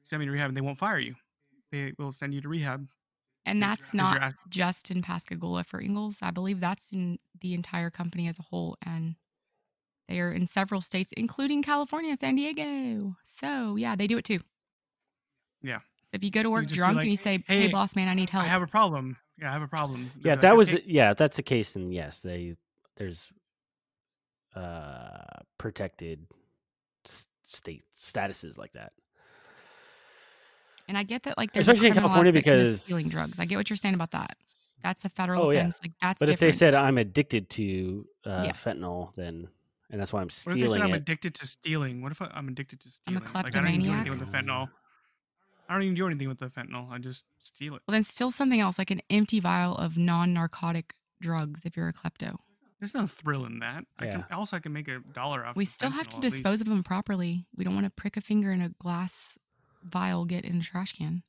Send me to rehab, and they won't fire you. They will send you to rehab. And that's not act- just in Pascagoula for Ingalls. I believe that's in the entire company as a whole. And they are in several states, including California, San Diego. So, yeah, they do it too. Yeah. So if you go to work be drunk like, and you say, hey, "Hey, boss man, I need help. I have a problem. Yeah, I have a problem. Yeah, like, that was "Okay." yeah, if that's the case, then yes, they there's uh protected state statuses like that. And I get that, like, there's Especially in California aspect to this because stealing drugs. I get what you're saying about that. That's a federal Oh, yeah. offense. Like, that's But if they said I'm addicted to uh, Yes. fentanyl, then and that's why I'm What if they said stealing I'm it. addicted to stealing? What if I, I'm addicted to stealing? I'm a stealing? Like I don't even do anything kleptomaniac. with the fentanyl. I don't even do anything with the fentanyl. I just steal it. well, then still something else, like an empty vial of non narcotic drugs if you're a klepto. There's no thrill in that. I can Yeah. also I can make a dollar off. We the still have to at least. dispose of them properly. We don't want to prick a finger in a glass vial, get in a trash can.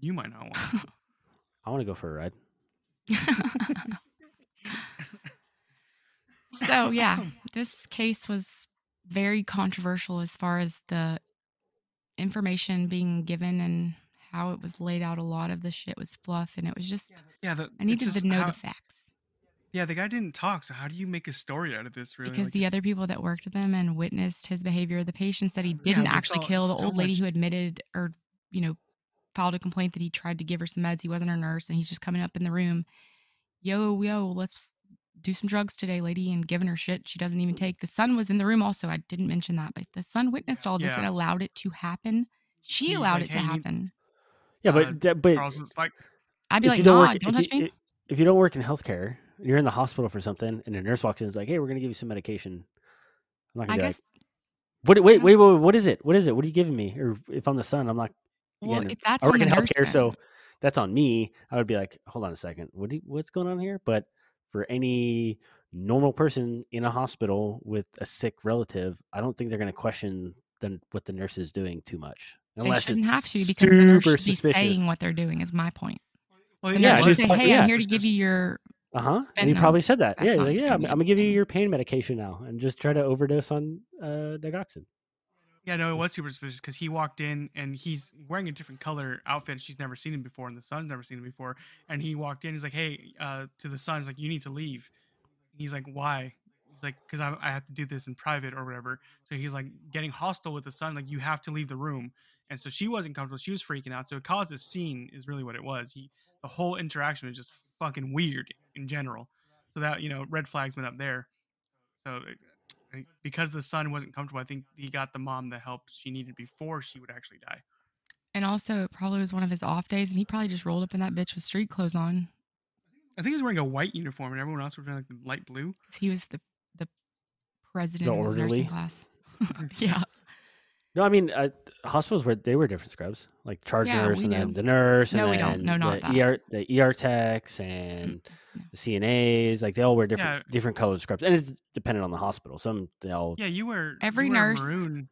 You might not want. *laughs* I want to go for a ride. *laughs* so yeah, this case was very controversial as far as the information being given and how it was laid out. A lot of the shit was fluff, and it was just Yeah, the, I it's needed to know how- the facts Yeah, the guy didn't talk. So how do you make a story out of this? Really, because Like, the it's- other people that worked with him and witnessed his behavior, the patient said he didn't there's actually all- kill the old lady much- who admitted or you know filed a complaint that he tried to give her some meds. He wasn't her nurse, and he's just coming up in the room, yo yo, let's do some drugs today, lady, and giving her shit she doesn't even take. The son was in the room also. I didn't mention that, but the son witnessed all this and allowed it to happen. She He's allowed like, it to "Hey, you- happen. Yeah, Uh, but that, but Charles was like, I'd be like, you don't nah, work, don't touch you, me. If you don't work in healthcare, you're in the hospital for something, and a nurse walks in, and is like, "Hey, we're gonna give you some medication." I'm not gonna I guess. like, "What? Wait, don't- wait, wait, what is it? What is it? What are you giving me?" Or if I'm the son, I'm like, Well, again, if that's I work on in healthcare, then. so that's on me. I would be like, hold on a second, what do you, what's going on here? But for any normal person in a hospital with a sick relative, I don't think they're going to question the, what the nurse is doing too much, they unless shouldn't it's have to because the nurse super should be suspicious. saying what they're doing. Is my point. well, The yeah, nurse she's should say, like- "Hey, yeah. I'm here to give you your." Uh huh. And he probably said that. Yeah, like, yeah, I'm, I'm gonna give you your pain medication now, and just try to overdose on uh, digoxin. Yeah, no, it was super suspicious because he walked in and he's wearing a different color outfit. She's never seen him before, and the son's never seen him before. And he walked in. He's like, "Hey," uh, to the son, he's like, "You need to leave." He's like, "Why?" He's like, "Cause I, I have to do this in private or whatever." So he's like getting hostile with the son, like, "You have to leave the room." And so she wasn't comfortable. She was freaking out. So it caused a scene. Is really what it was. He, the whole interaction was just fucking weird in general. So that you know, red flags went up there. So it- because the son wasn't comfortable, I think he got the mom the help she needed before she would actually die. And also, it probably was one of his off days, and he probably just rolled up in that bitch with street clothes on. I think he was wearing a white uniform, and everyone else was wearing like the light blue. 'cause He was the the president of his nursing orderly? class. *laughs* yeah, No, I mean uh, hospitals where they were different scrubs, like charge Yeah, nurse we and then the nurse, and No, we then don't. No, not the that. Mm, ER, the ER techs and no. the CNAs. Like they all wear different Yeah. different colored scrubs, and it's dependent on the hospital. Some they all Yeah, you were Every you wear nurse- maroon.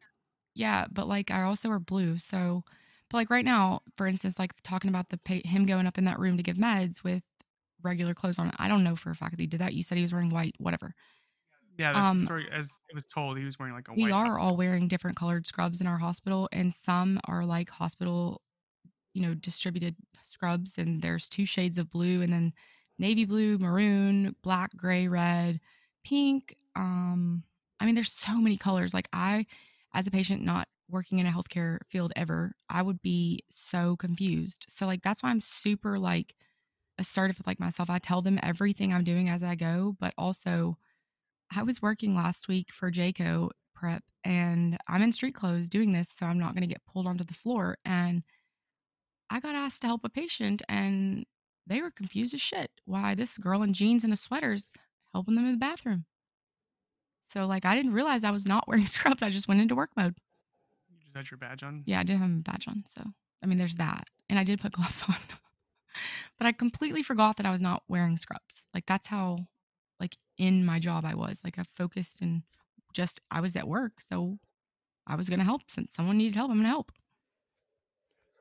yeah. But like, I also wear blue. So, but like right now, for instance, like talking about the pa- him going up in that room to give meds with regular clothes on. I don't know for a fact that he did that. You said he was wearing white, whatever. Yeah, that's Um, the story as it was told. He was wearing like a We white. are all wearing different colored scrubs in our hospital, and some are like hospital, you know, distributed scrubs. And there's two shades of blue, and then navy blue, maroon, black, gray, red, pink. Um, I mean, there's so many colors. Like I, as a patient, not working in a healthcare field ever, I would be so confused. So like that's why I'm super like assertive with like myself. I tell them everything I'm doing as I go, but also I was working last week for JCAHO prep and I'm in street clothes doing this, so I'm not going to get pulled onto the floor. And I got asked to help a patient and they were confused as shit why this girl in jeans and a sweater's helping them in the bathroom. So like I didn't realize I was not *laughs* wearing scrubs. I just went into work mode. You just had your badge on. Yeah, I did have a badge on. So I mean there's that. And I did put *laughs* gloves on. but I completely forgot that I was not wearing scrubs. Like that's how like in my job I was. Like I focused and just I was at work, so I was gonna help. Since someone needed help, I'm gonna help.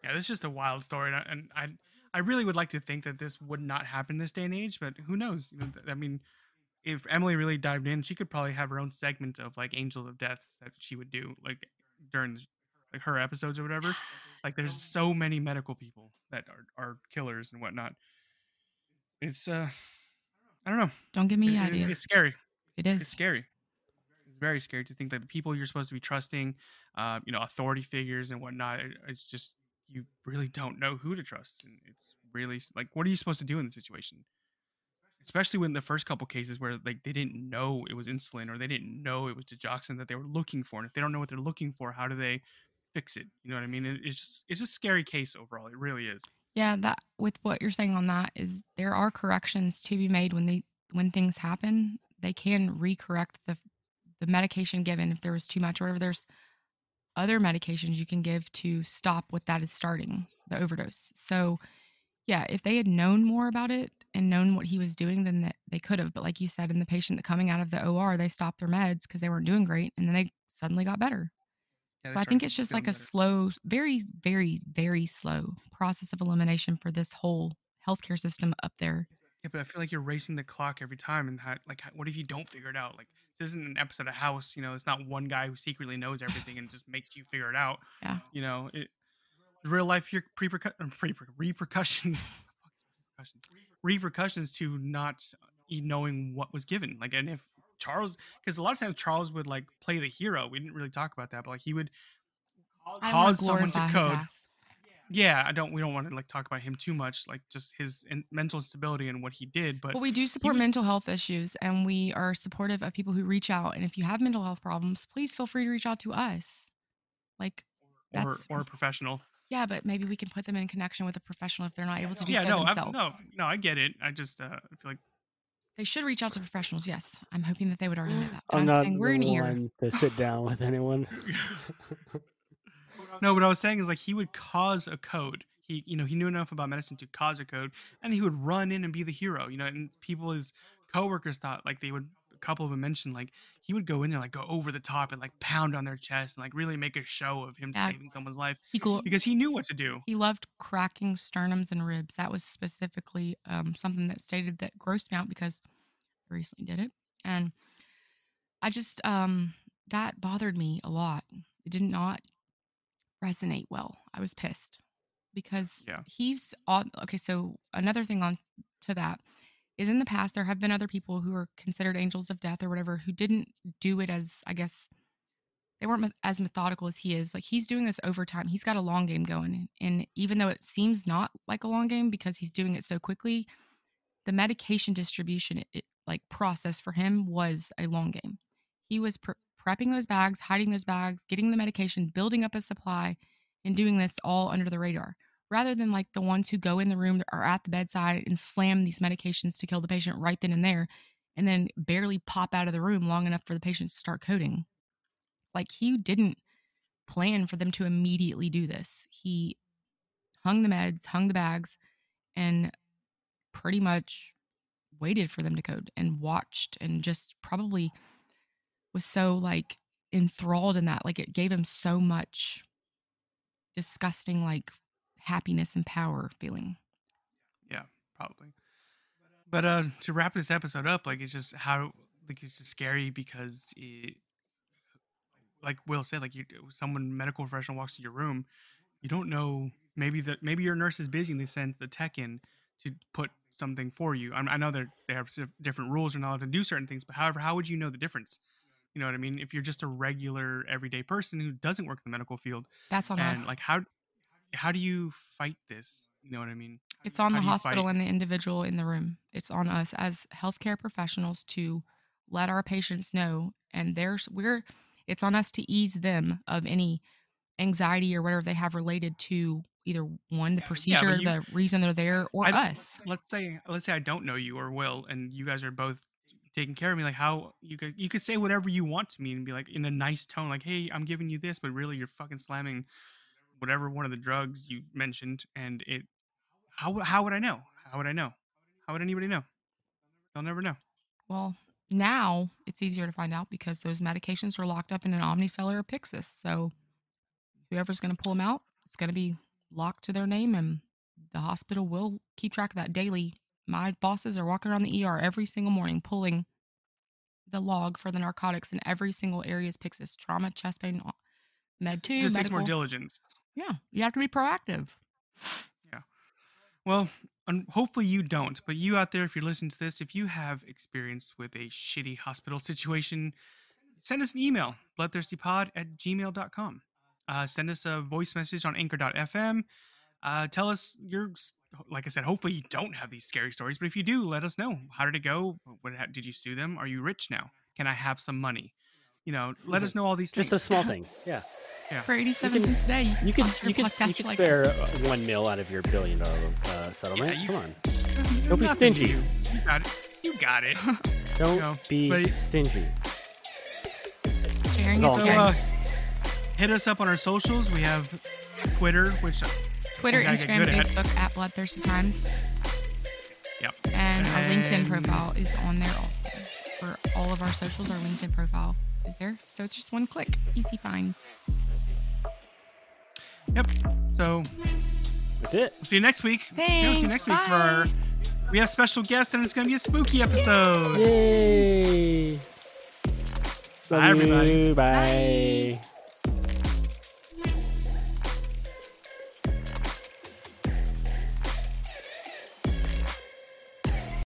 Yeah, this is just a wild story, and I, and I, I really would like to think that this would not happen this day and age, but who knows? I mean, if Emily really dived in, she could probably have her own segment of like Angels of Deaths that she would do like during like her episodes or whatever. Like, there's so many medical people that are are killers and whatnot. It's uh, I don't know. Don't give me It- ideas. it's scary. It It's scary. It's very scary to think that the people you're supposed to be trusting, uh, you know, authority figures and whatnot, it's just you really don't know who to trust, and it's really like, what are you supposed to do in the situation? Especially when the first couple cases where like they didn't know it was insulin or they didn't know it was digoxin that they were looking for, and if they don't know what they're looking for, how do they fix it? You know what I mean? It- It's just it's a scary case overall. It really is. Yeah, that with what you're saying on that is there are corrections to be made when they when things happen. They can recorrect the the medication given if there was too much or whatever. There's other medications you can give to stop what that is starting the overdose. So yeah, if they had known more about it and known what he was doing, then that they could have. But like you said, in the patient coming out of the OR, they stopped their meds because they weren't doing great, and then they suddenly got better. Yeah, So I think it's just like a slow, very, very, very slow process of elimination for this whole healthcare system up there. Yeah, but I feel like you're racing the clock every time, and how, like, what if you don't figure it out? Like, this isn't an episode of House. You know, it's not one guy who secretly knows everything and just makes you figure it out. Yeah. You know, it real life uh, repercussions, *laughs* repercussions, repercussions to not knowing what was given. Like, and if Charles, because a lot of times Charles would like play the hero. We didn't really talk about that, but like he would I cause someone to code. Yeah, I don't. We don't want to like talk about him too much, like just his in- mental instability and what he did. But Well, we do support would- mental health issues and we are supportive of people who reach out. And if you have mental health problems, please feel free to reach out to us. Like, or, that's, or a professional. yeah, but maybe we can put them in connection with a professional if they're not able to do yeah, so no, I, themselves. no, no, I get it. I just uh, feel like They should reach out to professionals. Yes. I'm hoping that they would already know that. But I'm I'm, not saying we're the in ear. one to sit down with anyone. *laughs* no. What I was saying is like he would cause a code. He, you know, he knew enough about medicine to cause a code, and he would run in and be the hero. You know, and people, his coworkers thought like they would. A couple of them mentioned like he would go in there like go over the top and like pound on their chest and like really make a show of him Yeah. saving someone's life He, because he knew what to do. he loved cracking sternums and ribs. That was specifically um, something that stated that grossed me out because I recently did it. And I just, um, that bothered me a lot. It did not resonate well. I was pissed because Yeah. he's on. Okay, so another thing on to that is in the past there have been other people who are considered angels of death or whatever who didn't do it as I guess they weren't as methodical as he is. Like he's doing this over time. He's got a long game going, and even though it seems not like a long game because he's doing it so quickly, the medication distribution it, like process for him was a long game. He was pre- prepping those bags, hiding those bags, getting the medication, building up a supply, and doing this all under the radar. Rather than like the ones who go in the room or at the bedside and slam these medications to kill the patient right then and there, and then barely pop out of the room long enough for the patient to start coding. Like he didn't plan for them to immediately do this. He hung the meds, hung the bags, and pretty much waited for them to code and watched and just probably was so like enthralled in that. Like it gave him so much disgusting like happiness and power feeling. Yeah, probably. But uh, to wrap this episode up, like it's just how like it's just scary because it, like Will said, like you, someone medical professional walks to your room, you don't know maybe that maybe your nurse is busy and they send the tech in to put something for you. I, I know that they have different rules and allowed to do certain things, but however, how would you know the difference? You know what I mean? If you're just a regular everyday person who doesn't work in the medical field, That's on and us. like how how do you fight this? You know what I mean? It's on the hospital fight- and the individual in the room. It's on us as healthcare professionals to let our patients know and there's we're it's on us to ease them of any anxiety or whatever they have related to either one the Yeah, procedure, but you- the reason they're there, or I- us. let's say let's say I don't know you or Will, and you guys are both taking care of me. Like how you could you could say whatever you want to me and be like in a nice tone, like, "Hey, I'm giving you this," but really you're fucking slamming whatever one of the drugs you mentioned, and it. How would- how would I know? How would I know? How would anybody know? They'll never know. Well, now it's easier to find out because those medications are locked up in an Omnicell or a Pyxis. So whoever's going to pull them out, it's going to be locked to their name, and the hospital will keep track of that daily. My bosses are walking around the ER every single morning pulling the log for the narcotics in every single area's Pyxis trauma, chest pain, med two. just takes more diligence. Yeah, you have to be proactive. Yeah. Well, hopefully you don't, but you out there, if you're listening to this, if you have experience with a shitty hospital *laughs* situation, send us an email, bloodthirstypod at gmail.com. Uh, send us a voice message on anchor.fm. Uh, tell us your, like I said, hopefully you don't have these scary stories, but if you do, let us know. How did it go? What did you sue them? Are you rich now? Can I have some money? You know, let us know all these things. Just things. the small things. *laughs* Yeah. For 87 cents a day, you can, You could sponsor a you could podcast you could like spare us. uh, one mil out of your billion dollar uh, settlement. you- Come on. *laughs* Don't be stingy. You. You got it. You got it. *laughs* Don't No, be but- stingy. Sharing is So uh, hit us up on our socials. We have Twitter, which Twitter, we gotta get Instagram, good at. Facebook at Bloodthirsty Times. Yep. And our LinkedIn profile is on there also. For all of our socials, our LinkedIn profile is there. So it's just one click. Easy finds. Yep. So That's it. we'll see you next week. Yeah, we'll see you Thanks, next week for our. bye. We have special guests and it's gonna be a spooky episode. Yay. Bye, everybody. Bye. Bye.